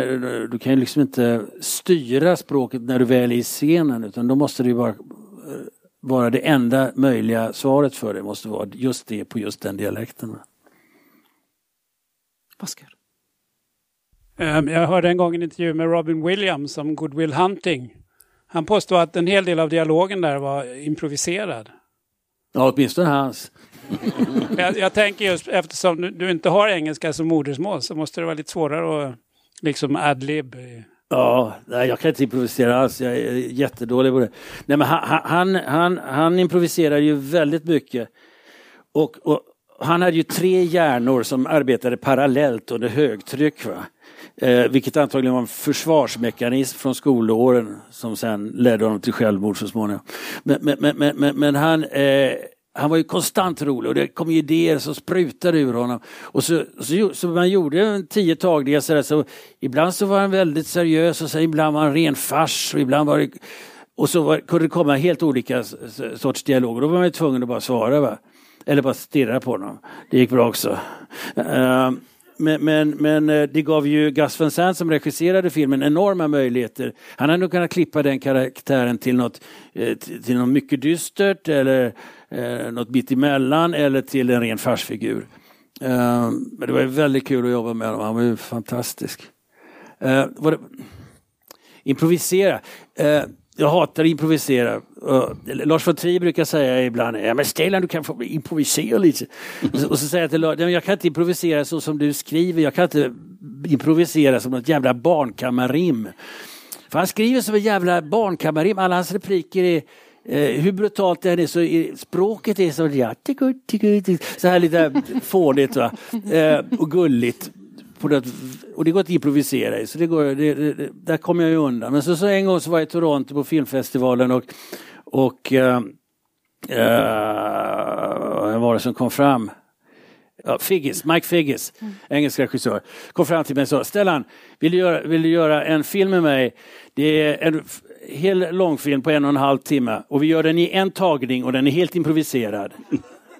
du kan liksom inte styra språket när du väl är i scenen utan då måste det ju bara vara det enda möjliga svaret för det måste vara just det på just den dialekten. Oskar? Ehm, jag hörde en gång en intervju med Robin Williams om Good Will Hunting. Han påstod att en hel del av dialogen där var improviserad. Ja, åtminstone hans. jag, jag, tänker just eftersom du, du, inte har engelska som modersmål så måste det vara lite svårare att liksom adlib. Ja, nej, jag kan inte improvisera alls. Jag är jättedålig på det. Nej, men han, han, han, han improviserar ju väldigt mycket. Och, och, han hade ju tre hjärnor som arbetade parallellt under högtryck. Va? Eh, vilket antagligen var en försvarsmekanism från skolåren som sen ledde honom till självmord så småningom. Men, men, men, men, men han, eh, han var ju konstant rolig och det kom idéer som sprutade ur honom. Och så, så, så man gjorde en tio tagningar sådär, så ibland så var han väldigt seriös och sen ibland var han ren fars och ibland var det och så var, kunde det komma helt olika sorts dialoger. Då var man tvungen att bara svara. Va? Eller bara stirra på honom. Det gick bra också. Uh, men, men, men, eh, det gav ju Gus Van Sant som regisserade filmen enorma möjligheter. Han hade nog kunnat klippa den karaktären till något, eh, till något mycket dystert eller eh, något bit emellan eller till en ren farsfigur. Eh, men det var väldigt kul att jobba med honom, han var ju fantastisk. Eh, improvisera. Eh, jag hatar att improvisera. Lars von Trier brukar säga ibland, ja men Stellan du kan få improvisera lite. och så säger jag till Lars, jag kan inte improvisera så som du skriver, jag kan inte improvisera som något jävla barnkammarrim. För han skriver som en jävla barnkammarrim, alla hans repliker är Eh, hur brutalt det än är så är, språket är så, så här lite fånigt va? Eh, och gulligt. Det, och det går att improvisera i, så det går, det, det, där kommer jag ju undan. Men så, så en gång så var jag i Toronto på filmfestivalen och, och uh, uh, var det som kom fram? Ja, Figgis, Mike Figgis, mm. engelsk regissör, kom fram till mig och sa Stellan, vill du, göra, vill du göra en film med mig? Det är en hel långfilm på en och en halv timme och vi gör den i en tagning och den är helt improviserad.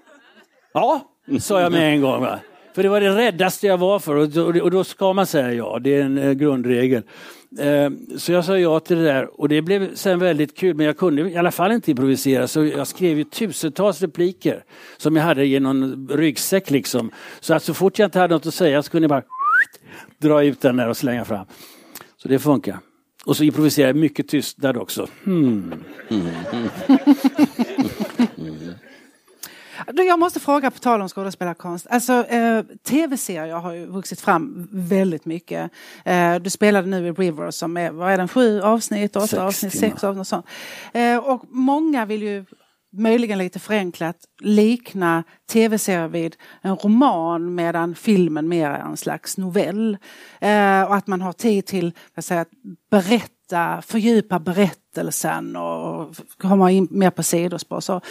ja, sa jag med en gång. Va? För det var det räddaste jag var för och då, och då ska man säga ja, det är en eh, grundregel. Eh, så jag sa ja till det där och det blev sen väldigt kul men jag kunde i alla fall inte improvisera så jag skrev ju tusentals repliker som jag hade i någon ryggsäck liksom. Så att så fort jag inte hade något att säga så kunde jag bara dra ut den där och slänga fram. Så det funkar. Och så improviserar jag mycket tystnad också. Hmm. Jag måste fråga på tal om skådespelarkonst. Alltså, eh, Tv-serier har ju vuxit fram väldigt mycket. Eh, du spelade nu i River som är, vad är den, sju avsnitt, åtta sex avsnitt, timmar. sex avsnitt och sånt. Eh, och många vill ju möjligen lite förenklat likna tv-serier vid en roman medan filmen mer är en slags novell. Eh, och att man har tid till att berätta, fördjupa berättelsen och komma in mer på sidospår. Så,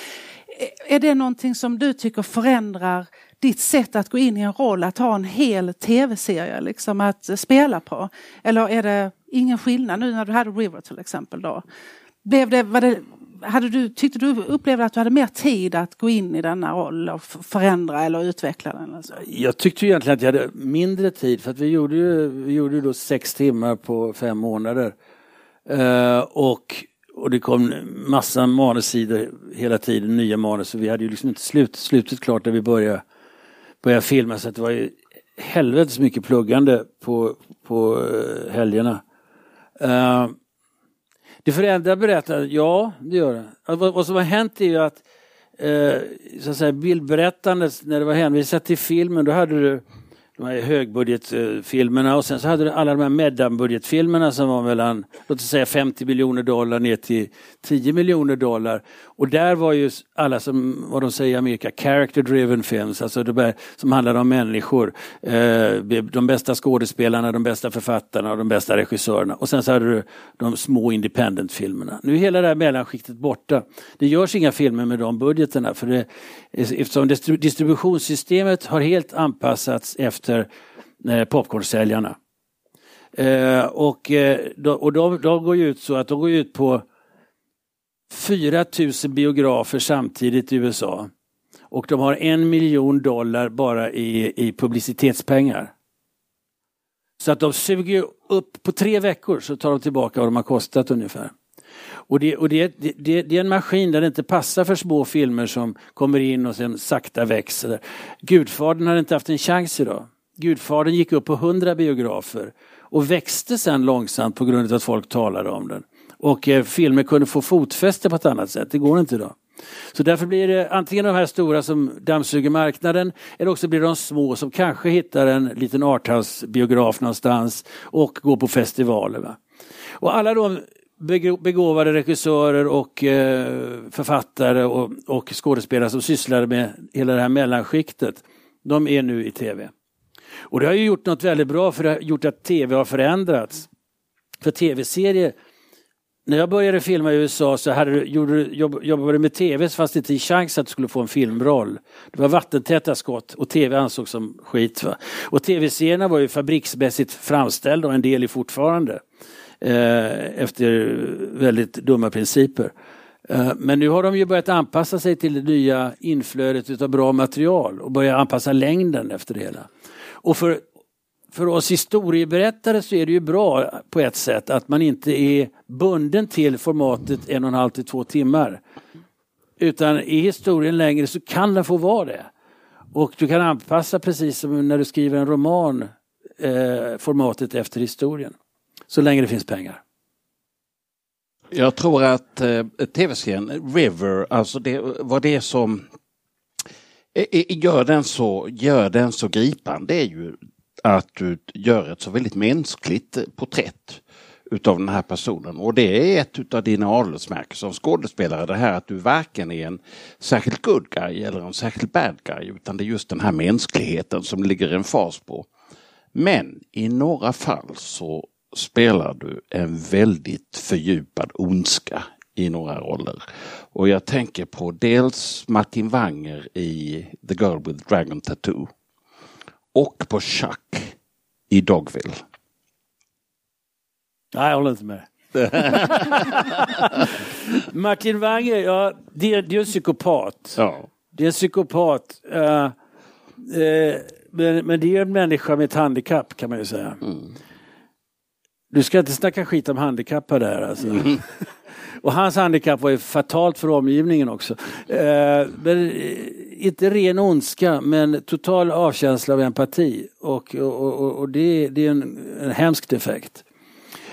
är det någonting som du tycker förändrar ditt sätt att gå in i en roll, att ha en hel tv-serie liksom att spela på? Eller är det ingen skillnad nu när du hade River till exempel då? Blev det, var det hade du, tyckte du upplevde att du hade mer tid att gå in i denna roll och förändra eller utveckla den? Eller så? Jag tyckte egentligen att jag hade mindre tid för att vi gjorde ju vi gjorde då sex timmar på fem månader. Uh, och, och det kom massa manussidor hela tiden, nya manus. och vi hade ju liksom inte slut, slutet klart när vi började, började filma så att det var ju helvetes mycket pluggande på, på eh, helgerna. Uh, det förändrar berättandet, ja det gör det. Vad, vad som har hänt är ju att, eh, så att säga, bildberättandet, när det var hänvisat till filmen, då hade du de här högbudgetfilmerna och sen så hade du alla de här mellanbudgetfilmerna som var mellan, låt oss säga 50 miljoner dollar ner till 10 miljoner dollar. Och där var ju alla som, vad de säger i Amerika, character driven films, alltså de där, som handlade om människor. Eh, de bästa skådespelarna, de bästa författarna och de bästa regissörerna. Och sen så hade du de små independent-filmerna. Nu är hela det här mellanskiktet borta. Det görs inga filmer med de budgeterna för det, eftersom distributionssystemet har helt anpassats efter eh, popcornsäljarna. Eh, och eh, och de, de går ut så att de går ut på 4 000 biografer samtidigt i USA. Och de har en miljon dollar bara i, i publicitetspengar. Så att de suger upp, på tre veckor så tar de tillbaka vad de har kostat ungefär. Och, det, och det, det, det, är en maskin där det inte passar för små filmer som kommer in och sen sakta växer. Gudfadern hade inte haft en chans idag. Gudfadern gick upp på 100 biografer och växte sen långsamt på grund av att folk talade om den. Och eh, filmer kunde få fotfäste på ett annat sätt, det går inte idag. Så därför blir det antingen de här stora som dammsuger marknaden eller också blir det de små som kanske hittar en liten arthouse-biograf någonstans och går på festivaler. Va? Och alla de begåvade regissörer och eh, författare och, och skådespelare som sysslade med hela det här mellanskiktet, de är nu i tv. Och det har ju gjort något väldigt bra för det har gjort att tv har förändrats. För tv-serier när jag började filma i USA så hade gjorde, jobb, jobbade du med tv så fanns det inte en chans att du skulle få en filmroll. Det var vattentäta skott och tv ansågs som skit. Va? Och tv-serierna var ju fabriksmässigt framställda och en del är fortfarande. Eh, efter väldigt dumma principer. Eh, men nu har de ju börjat anpassa sig till det nya inflödet av bra material och börjat anpassa längden efter det hela. Och för för oss historieberättare så är det ju bra på ett sätt att man inte är bunden till formatet en och en halv till två timmar. Utan är historien längre så kan den få vara det. Och du kan anpassa precis som när du skriver en roman eh, formatet efter historien. Så länge det finns pengar. Jag tror att eh, tv-serien River, alltså det, var det som eh, eh, gör den, så, gör den så gripande är ju att du gör ett så väldigt mänskligt porträtt utav den här personen. Och det är ett utav dina adelsmärken som skådespelare. Det här att du varken är en särskilt good guy eller en särskilt bad guy. Utan det är just den här mänskligheten som ligger en fas på. Men i några fall så spelar du en väldigt fördjupad ondska i några roller. Och jag tänker på dels Martin Wanger i The Girl with Dragon Tattoo. Och på Chuck i Dogville. Nej, jag håller inte med. Martin Wange, ja, det, är- det är en psykopat. Ja. Det är en psykopat. eh, eh, men, men det är en människa med ett handikapp kan man ju säga. Du ska inte snacka skit om handikappade här alltså. Och hans handikapp var ju fatalt för omgivningen också. Eh, men, inte ren ondska men total avkänsla av empati. Och, och, och, och det, det är en, en hemsk defekt.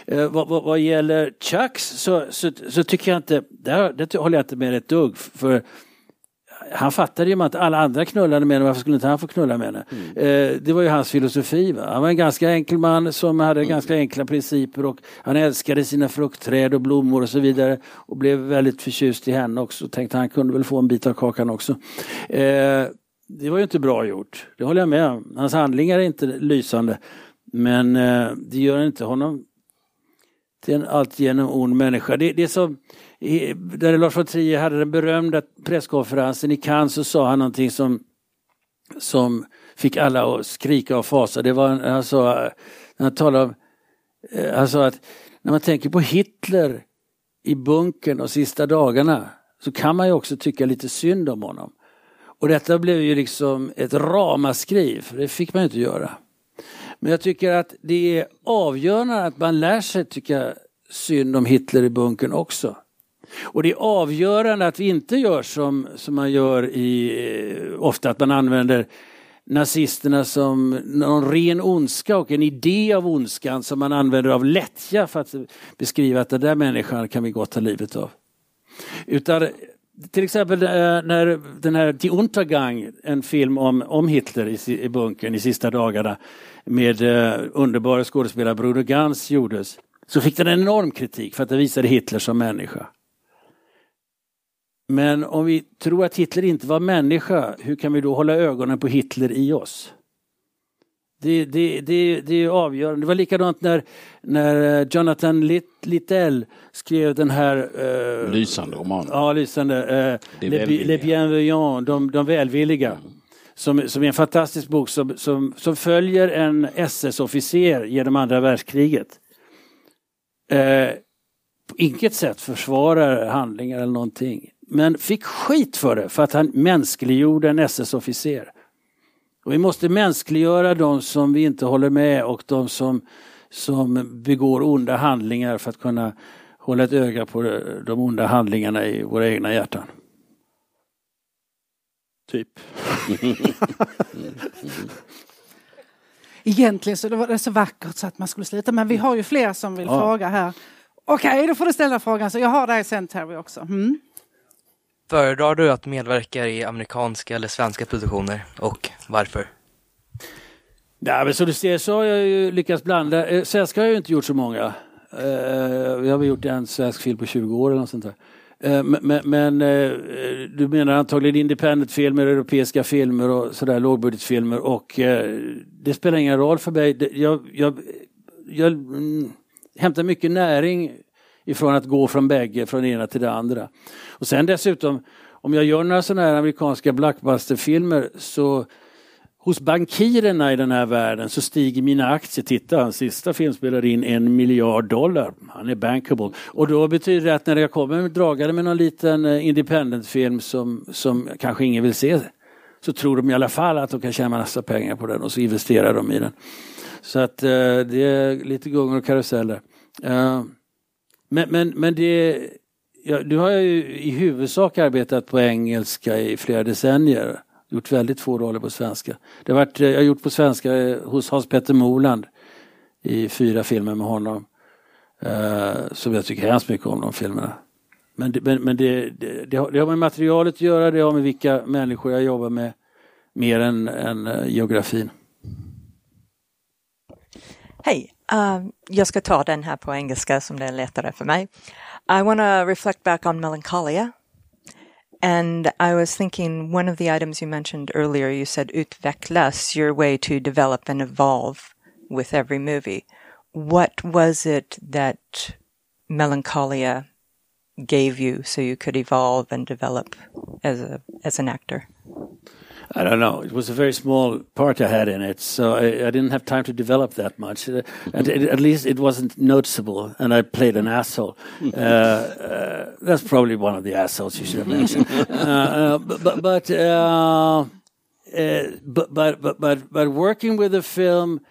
Eh, vad, vad, vad gäller Chucks så, så, så tycker jag inte, där, det håller jag inte med ett dugg. För han fattade ju att alla andra knullade med henne, varför skulle inte han få knulla med henne? Eh, det var ju hans filosofi. Va? Han var en ganska enkel man som hade ganska enkla principer och han älskade sina fruktträd och blommor och så vidare. Och blev väldigt förtjust i henne också. Tänkte han kunde väl få en bit av kakan också. Eh, det var ju inte bra gjort, det håller jag med om. Hans handlingar är inte lysande. Men eh, det gör inte honom till en alltigenom ond människa. Det, det är som i- där Lars von Trier hade den berömda presskonferensen i Cannes så sa han någonting som, som fick alla att skrika och fasa. Det var, han sa, han talade om, eh, han sa att när man tänker på Hitler i bunkern och sista dagarna så kan man ju också tycka lite synd om honom. Och detta blev ju liksom ett ramaskri, för det fick man ju inte göra. Men jag tycker att det är avgörande att man lär sig tycka synd om Hitler i bunkern också. Och det är avgörande att vi inte gör som, som man gör i, eh, ofta att man använder nazisterna som någon ren ondska och en idé av ondskan som man använder av lättja för att beskriva att den där människan kan vi gott ta livet av. Utan till exempel eh, när den här Die Untergang, en film om, om Hitler i, i bunkern i sista dagarna med eh, underbara skådespelare Bruno Ganz gjordes, så fick den en enorm kritik för att den visade Hitler som människa. Men om vi tror att Hitler inte var människa, hur kan vi då hålla ögonen på Hitler i oss? Det, det, det, det är avgörande. Det var likadant när, när eh, Jonathan Litt, Littell skrev den här... eh, Lysande roman. Ja, lysande. Eh, Det Le, välvilliga. Le Bienveillants, de, de välvilliga. Som, som är en fantastisk bok som, som, som följer en SS-officer genom andra världskriget. Eh, på inget sätt försvarar handlingar eller någonting. Men fick skit för det, för att han mänskliggjorde en SS-officer. Och vi måste mänskliggöra de som vi inte håller med och de som, som begår onda handlingar för att kunna hålla ett öga på de onda handlingarna i våra egna hjärtan. Typ. Egentligen så det var det så vackert så att man skulle sluta. Men vi har ju fler som vill Ja. fråga här. Okej, då får du ställa frågan. Så jag har dig sen Terry också. Mm. Föredrar du att medverka i amerikanska eller svenska produktioner och varför? Nej, men som du ser så har jag ju lyckats blanda. Eh, svenska har jag ju inte gjort så många. Jag Vi har väl gjort en svensk film på 20 år eller något sånt där. Eh, men, men, du menar antagligen independent-filmer, europeiska filmer och sådär lågbudgetfilmer och det spelar ingen roll för mig. Jag, jag, jag mm, hämtar mycket näring ifrån att gå från bägge, från det ena till det andra. Och sen dessutom, om jag gör några sådana här amerikanska blackbusterfilmer så hos bankirerna i den här världen så stiger mina aktier. Titta, hans sista film spelade in en miljard dollar. Han är bankable. Och då betyder det att när jag kommer dragande med någon liten eh, independentfilm som, som kanske ingen vill se så tror de i alla fall att de kan tjäna massa pengar på den och så investerar de i den. Så att eh, det är lite gungor och karuseller. Eh, men, men, men det... Ja, nu har jag ju i huvudsak arbetat på engelska i flera decennier. Gjort väldigt få roller på svenska. Det har varit, jag har gjort på svenska hos Hans Petter Moland i fyra filmer med honom. Uh, som jag tycker hemskt mycket om de filmerna. Men, det, men, men det, det, det, har, det har med materialet att göra, det har med vilka människor jag jobbar med mer än, än eh, geografin. Hej, um, jag ska ta den här på engelska som det är lättare för mig. I want to reflect back on melancholia. And I was thinking one of the items you mentioned earlier, you said utvecklas, your way to develop and evolve with every movie. What was it that melancholia gave you so you could evolve and develop as a as an actor? I don't know. It was a very small part I had in it, so I, I didn't have time to develop that much. Uh, at, at, least it wasn't noticeable, and I played an asshole. Uh, uh, that's probably one of the assholes you should have mentioned. Uh, uh, but but, uh, but but but but but working with the film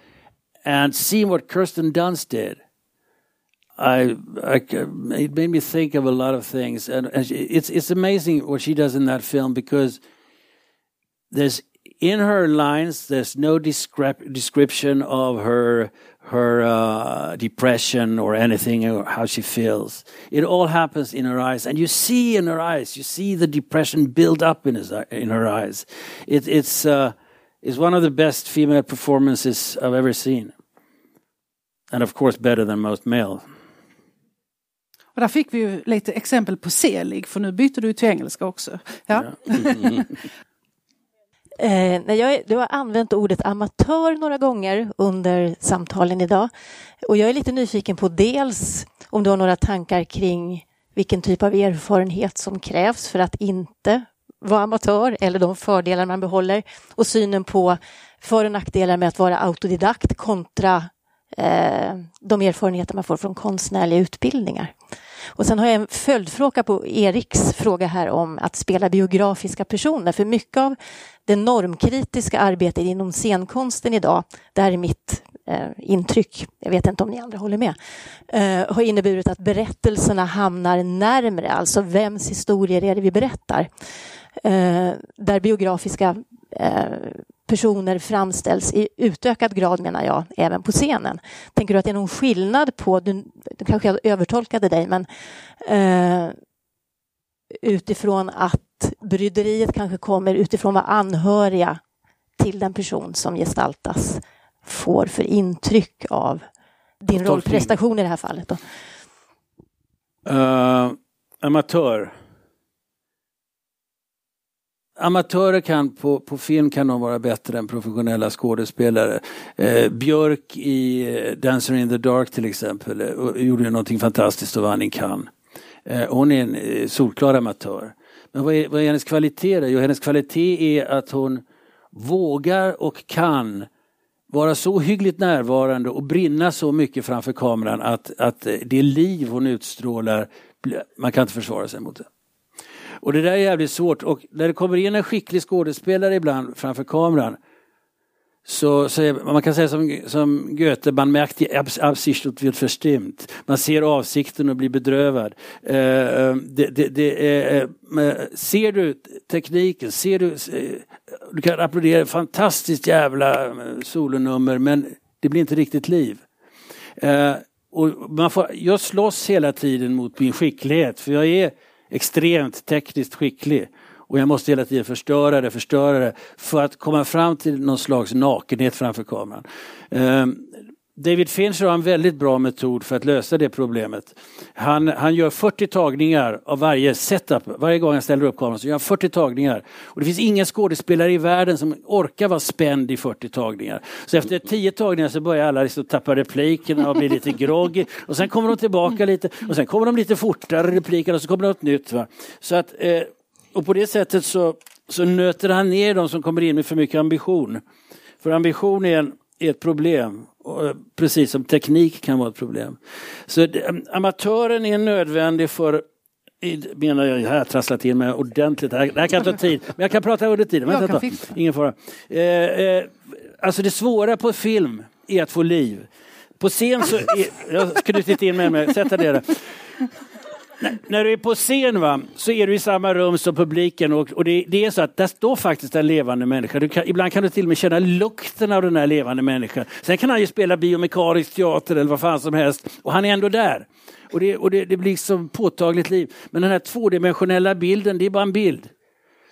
and seeing what Kirsten Dunst did. I, I, it made me think of a lot of things, and, and it's it's amazing what she does in that film because there's in her lines there's no descrip- description of her her uh, depression or anything or how she feels it all happens in her eyes and you see in her eyes you see the depression build up in his in her eyes it, it's uh, it's one of the best female performances I've ever seen and of course better than most male Och där fick vi ju lite exempel på selig, för nu bytte du till engelska också. Ja. ja. Eh, jag, du har använt ordet amatör några gånger under samtalen idag. Och jag är lite nyfiken på dels om du har några tankar kring vilken typ av erfarenhet som krävs för att inte vara amatör eller de fördelar man behåller och synen på för och nackdelar med att vara autodidakt kontra eh, de erfarenheter man får från konstnärliga utbildningar. Och sen har jag en följdfråga på Eriks fråga här om att spela biografiska personer. För mycket av det normkritiska arbetet inom scenkonsten idag, det här är mitt eh, intryck, jag vet inte om ni andra håller med, eh, har inneburit att berättelserna hamnar närmre, alltså vems historier är det vi berättar? Eh, där biografiska eh, personer framställs i utökad grad, menar jag, även på scenen. Tänker du att det är någon skillnad på, du, du kanske jag övertolkade dig, men eh, utifrån att bryderiet kanske kommer utifrån vad anhöriga till den person som gestaltas får för intryck av din rollprestation i det här fallet? Då? Uh, amatör Amatörer kan på, på film kan de vara bättre än professionella skådespelare. Eh, Björk i eh, Dancer in the Dark till exempel eh, gjorde ju någonting fantastiskt och vann i Cannes. Eh, hon är en eh, solklar amatör. Men vad är, vad är hennes kvalitet? Jo, hennes kvalitet är att hon vågar och kan vara så hyggligt närvarande och brinna så mycket framför kameran att, att eh, det liv hon utstrålar, man kan inte försvara sig mot det. Och det där är jävligt svårt och när det kommer in en skicklig skådespelare ibland framför kameran så, så man kan säga som, som Goethe, man merkt die Absicht und wird verstimmt. Man ser avsikten och blir bedrövad. Uh, det, det, det är, uh, ser du tekniken, ser du, uh, du kan applådera fantastiskt jävla solonummer men det blir inte riktigt liv. och man får, jag slåss hela tiden mot min skicklighet för jag är extremt tekniskt skicklig. Och jag måste hela tiden förstöra det, förstöra det för att komma fram till någon slags nakenhet framför kameran. Ehm, David Fincher har en väldigt bra metod för att lösa det problemet. Han, han gör 40 tagningar av varje setup. Varje gång han ställer upp kameran så gör han 40 tagningar. Och det finns ingen skådespelare i världen som orkar vara spänd i 40 tagningar. Så efter 10 tagningar så börjar alla liksom tappa replikerna och bli lite groggy. Och sen kommer de tillbaka lite och sen kommer de lite fortare repliker och så kommer något nytt. Va? Så att, eh, och på det sättet så, så nöter han ner de som kommer in med för mycket ambition. För ambition är, en, är ett problem precis som teknik kan vara ett problem. Så amatören är nödvändig för menar jag, här trasslat till mig ordentligt. Det här, det här kan ta tid, men jag kan prata under tiden. Vänta Ingen fara. Eh, eh, alltså det svåra på film är att få liv. På scen så... Är, jag har knutit in med mig, sätta det där när, du är på scen va, så är du i samma rum som publiken och, och det, det är så att där står faktiskt en levande människa. Du kan, ibland kan du till och med känna lukten av den här levande människan. Sen kan han ju spela biomekanisk teater eller vad fan som helst och han är ändå där. Och det, och det, det blir som påtagligt liv. Men den här tvådimensionella bilden, det är bara en bild.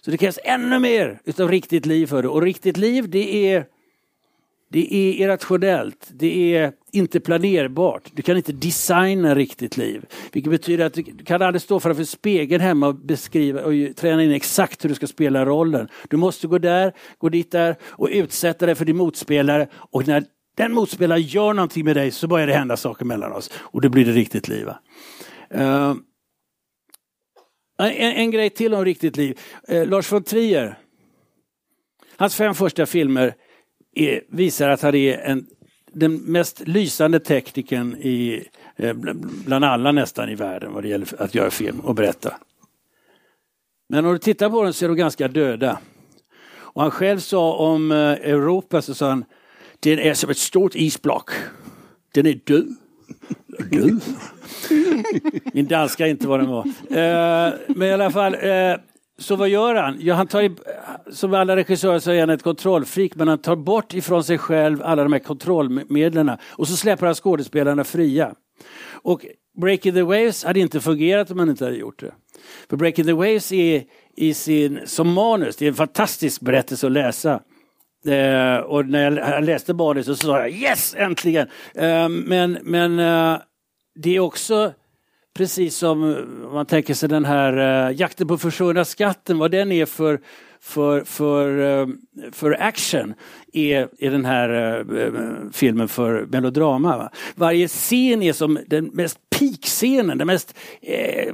Så det krävs ännu mer utav riktigt liv för det. Och riktigt liv det är det är irrationellt, det är inte planerbart. Du kan inte designa riktigt liv. Vilket betyder att du kan aldrig stå framför spegeln hemma och beskriva och träna in exakt hur du ska spela rollen. Du måste gå där, gå dit där och utsätta dig för din motspelare. Och när den motspelaren gör någonting med dig så börjar det hända saker mellan oss. Och då blir det riktigt liv. Uh, en, en, grej till om riktigt liv. Uh, Lars von Trier. Hans fem första filmer är, visar att han är en, den mest lysande tekniken i, eh, bland alla nästan i världen vad det gäller att göra film och berätta. Men om du tittar på den så är de ganska döda. Och han själv sa om eh, Europa så sa han, den är som ett stort isblock. Den är död. död. Min danska är inte vad den var. Eh, men i alla fall, så vad gör han? Ja, han tar i, som alla regissörer så är han ett kontrollfreak men han tar bort ifrån sig själv alla de här kontrollmedlen och så släpper han skådespelarna fria. Och Breaking the Waves hade inte fungerat om han inte hade gjort det. För Breaking the Waves är i sin, som manus, det är en fantastisk berättelse att läsa. Eh, och när jag läste manus så sa jag yes, äntligen! Eh, men men eh, det är också precis som man tänker sig den här uh, jakten på försvunna skatten, vad den är för, för, för, uh, för action är, är den här uh, filmen för melodrama. Va? Varje scen är som den mest peakscenen, den mest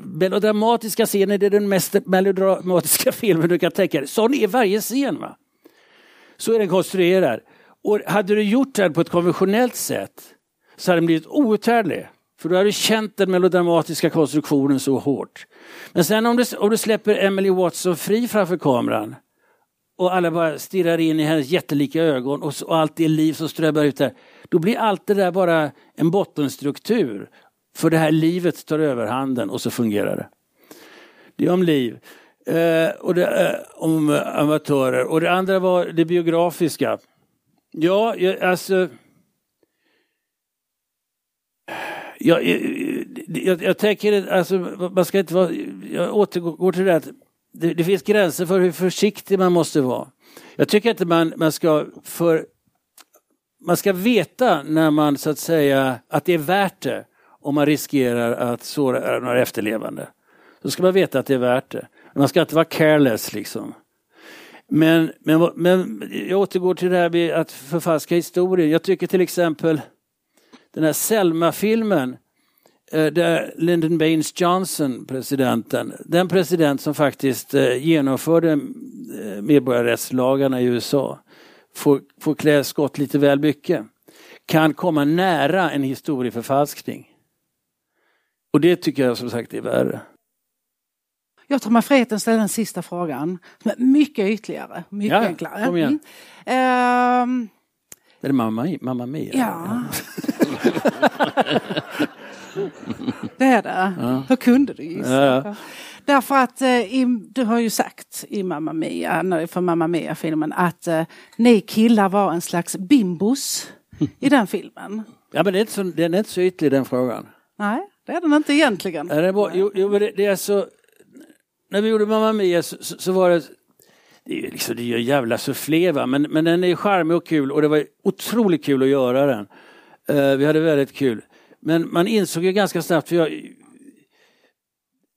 melodramatiska scenen, det är den mest melodramatiska filmen du kan tänka dig. Sån är varje scen. Va? Så är den konstruerad. Och hade du gjort den på ett konventionellt sätt så hade den blivit outhärdlig. För då har du känt den melodramatiska konstruktionen så hårt. Men sen om du, om du släpper Emily Watson fri framför kameran och alla bara stirrar in i hennes jättelika ögon och, och allt det liv som strömmar ut där. Då blir allt det där bara en bottenstruktur. För det här livet tar överhanden och så fungerar det. Det är om liv. Eh, och det, eh, om amatörer. Och det andra var det biografiska. Ja, alltså jag, eh, eh, jag, jag, tänker, alltså, man ska inte vara, jag återgår till det att det, det, finns gränser för hur försiktig man måste vara. Jag tycker inte man, man ska för man ska veta när man så att säga att det är värt det om man riskerar att såra några efterlevande. Då ska man veta att det är värt det. Man ska inte vara careless liksom. Men, men, men jag återgår till det här med att förfalska historien. Jag tycker till exempel den här Selma-filmen eh, där Lyndon Baines Johnson, presidenten, den president som faktiskt eh, genomförde eh, medborgarrättslagarna i USA, får, får klä skott lite väl mycket, kan komma nära en historieförfalskning. Och det tycker jag som sagt är värre. Jag tar mig friheten att ställa den sista frågan. Mycket ytligare, mycket ja, enklare. Kom igen. Mm. Uh, är det Mamma, mamma Mia? Ja. det är det. Ja. Hur kunde du gissa? Ja. Därför att eh, du har ju sagt i Mamma Mia, för Mamma Mia-filmen, att eh, ni killar var en slags bimbos i den filmen. Ja men det är inte så, den är inte så ytlig den frågan. Nej, det är den inte egentligen. Ja, det var, jo, jo, det, det är så, när vi gjorde Mamma Mia så, så, så var det det är, liksom, det är ju jävla sufflé? Men, men den är charmig och kul och det var otroligt kul att göra den. Eh, vi hade väldigt kul. Men man insåg ju ganska snabbt, för jag,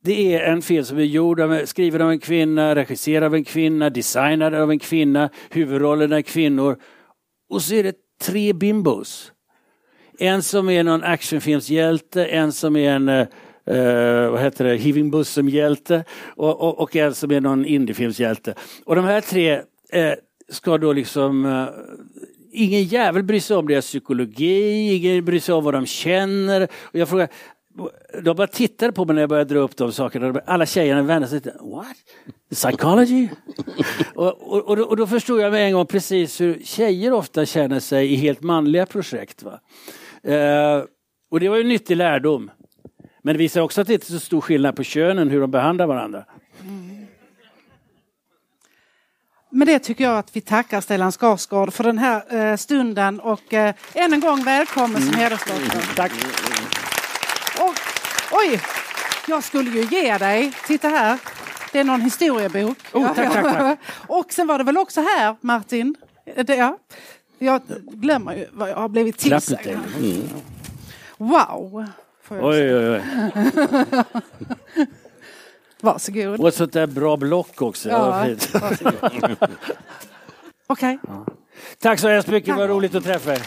det är en film som är gjord av, skriven av en kvinna, regisserad av en kvinna, designad av en kvinna, huvudrollerna är kvinnor. Och så är det tre bimbos. En som är någon actionfilmshjälte, en som är en uh, eh, vad heter det, Heaving Bussum-hjälte och, och, och, en som är någon indiefilmshjälte. Och de här tre eh, ska då liksom eh, Ingen jävel bryr sig om deras psykologi, ingen bryr sig om vad de känner. Och jag frågar, de bara tittade på mig när jag började dra upp de sakerna. Alla tjejerna vände sig till, what? Psychology? och, och, och, då förstod jag med en gång precis hur tjejer ofta känner sig i helt manliga projekt. Va? Eh, och det var ju en nyttig lärdom. Men det visar också att det inte är så stor skillnad på könen hur de behandlar varandra. Mm. Med det tycker jag att vi tackar Stellan Skarsgård för den här eh, stunden och eh, än en gång välkommen som hedersdoktor. Tack. Och, oj, jag skulle ju ge dig, titta här, det är någon historiebok. Oh, tack, tack, tack. och sen var det väl också här, Martin, det, ja. jag glömmer ju vad jag har blivit tillsagd. Mm. Wow! Oj, oj, oj. Varsågod. Och ett sånt där bra block också. Ja. Okej. Tack så hemskt mycket, vad roligt att träffa er.